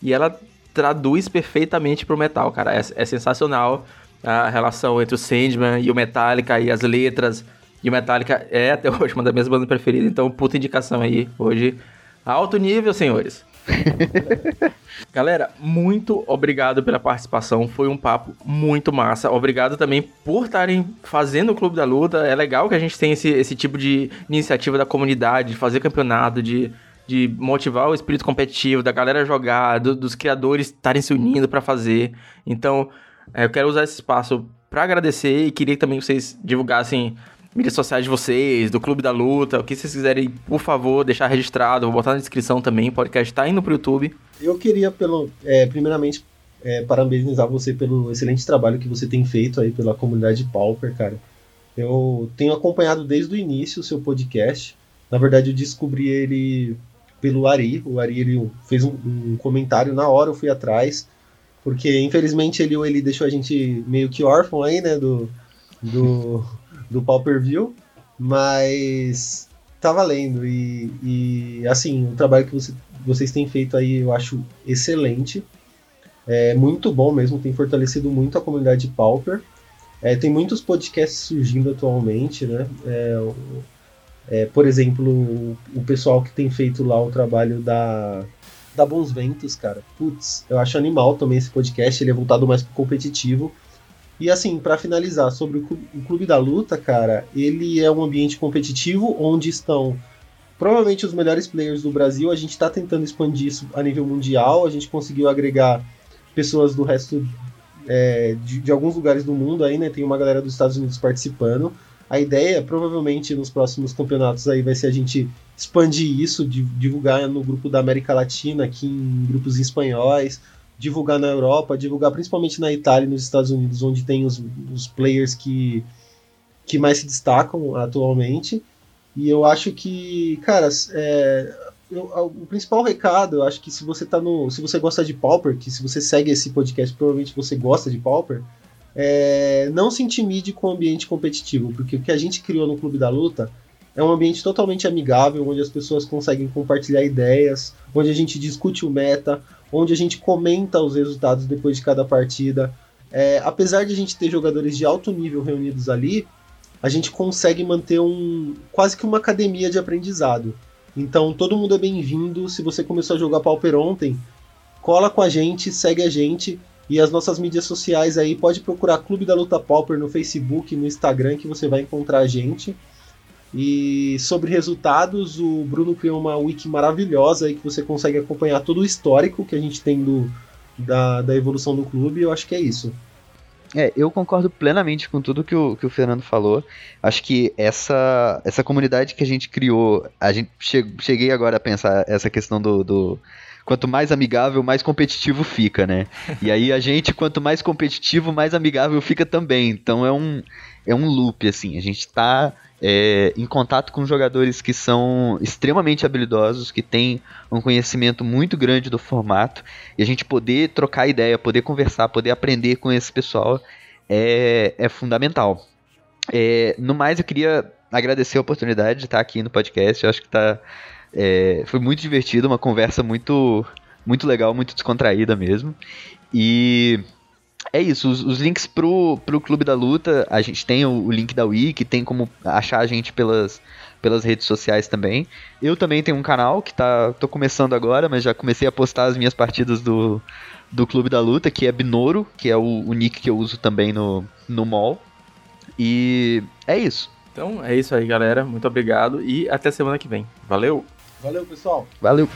E ela traduz perfeitamente pro metal, cara. É, é sensacional a relação entre o Sandman e o Metallica e as letras. E o Metallica é até hoje uma das minhas bandas preferidas, então puta indicação aí hoje. Alto nível, senhores. Galera, muito obrigado pela participação. Foi um papo muito massa. Obrigado também por estarem fazendo o Clube da Luta. É legal que a gente tenha esse, esse tipo de iniciativa da comunidade, de fazer campeonato, de, de motivar o espírito competitivo, da galera jogar, do, dos criadores estarem se unindo para fazer. Então, é, eu quero usar esse espaço para agradecer e queria também que vocês divulgassem mídias sociais de vocês, do Clube da Luta, o que vocês quiserem, por favor, deixar registrado, vou botar na descrição também, o podcast tá indo pro YouTube. Eu queria, pelo, é, primeiramente, é, parabenizar você pelo excelente trabalho que você tem feito aí pela comunidade Pauper, cara. Eu tenho acompanhado desde o início o seu podcast. Na verdade, eu descobri ele pelo Ari. O Ari ele fez um, um comentário na hora, eu fui atrás. Porque, infelizmente, ele, ele deixou a gente meio que órfão aí, né? Do, do, do pau per view, mas tá valendo. E, e assim, o trabalho que você, vocês têm feito aí eu acho excelente. É muito bom mesmo, tem fortalecido muito a comunidade Pauper. É, tem muitos podcasts surgindo atualmente, né? É, é, por exemplo, o, o, pessoal que tem feito lá o trabalho da, da Bons Ventos, cara. Putz, eu acho animal também esse podcast, ele é voltado mais pro competitivo. E assim, para finalizar, sobre o Clube da Luta, cara, ele é um ambiente competitivo onde estão provavelmente os melhores players do Brasil. A gente está tentando expandir isso a nível mundial. A gente conseguiu agregar pessoas do resto é, de, de, alguns lugares do mundo aí, né? Tem uma galera dos Estados Unidos participando. A ideia, provavelmente, nos próximos campeonatos aí vai ser a gente expandir isso, divulgar no grupo da América Latina, aqui em grupos espanhóis, divulgar na Europa, divulgar principalmente na Itália e nos Estados Unidos, onde tem os, os players que, que mais se destacam atualmente. E eu acho que, cara, é, eu, o principal recado, eu acho que se você tá no. Se você gosta de Pauper, que se você segue esse podcast, provavelmente você gosta de Pauper, é, não se intimide com o ambiente competitivo, porque o que a gente criou no Clube da Luta é um ambiente totalmente amigável, onde as pessoas conseguem compartilhar ideias, onde a gente discute o meta, onde a gente comenta os resultados depois de cada partida. É, apesar de a gente ter jogadores de alto nível reunidos ali, a gente consegue manter um quase que uma academia de aprendizado. Então todo mundo é bem-vindo. Se você começou a jogar Pauper ontem, cola com a gente, segue a gente e as nossas mídias sociais aí pode procurar Clube da Luta Pauper no Facebook, no Instagram que você vai encontrar a gente. E sobre resultados, o Bruno criou uma wiki maravilhosa aí que você consegue acompanhar todo o histórico que a gente tem do, da, da evolução do clube. Eu acho que é isso. É, eu concordo plenamente com tudo que o, que o Fernando falou. Acho que essa, essa comunidade que a gente criou, a gente che, cheguei agora a pensar essa questão do, do quanto mais amigável, mais competitivo fica, né? E aí a gente, quanto mais competitivo, mais amigável fica também. Então é um, é um loop, assim. A gente tá é, em contato com jogadores que são extremamente habilidosos, que têm um conhecimento muito grande do formato, e a gente poder trocar ideia, poder conversar, poder aprender com esse pessoal é, é fundamental. É, no mais, eu queria agradecer a oportunidade de estar aqui no podcast. Eu acho que tá, é, foi muito divertido, uma conversa muito, muito legal, muito descontraída mesmo. E é isso, os, os, links pro, pro Clube da Luta, a gente tem o, o, link da Wiki, tem como achar a gente pelas, pelas redes sociais também. Eu também tenho um canal que tá, tô começando agora, mas já comecei a postar as minhas partidas do, do Clube da Luta, que é Binoro, que é o, o nick que eu uso também no, no mall. E é isso. Então é isso aí, galera. Muito obrigado e até semana que vem. Valeu! Valeu, pessoal! Valeu!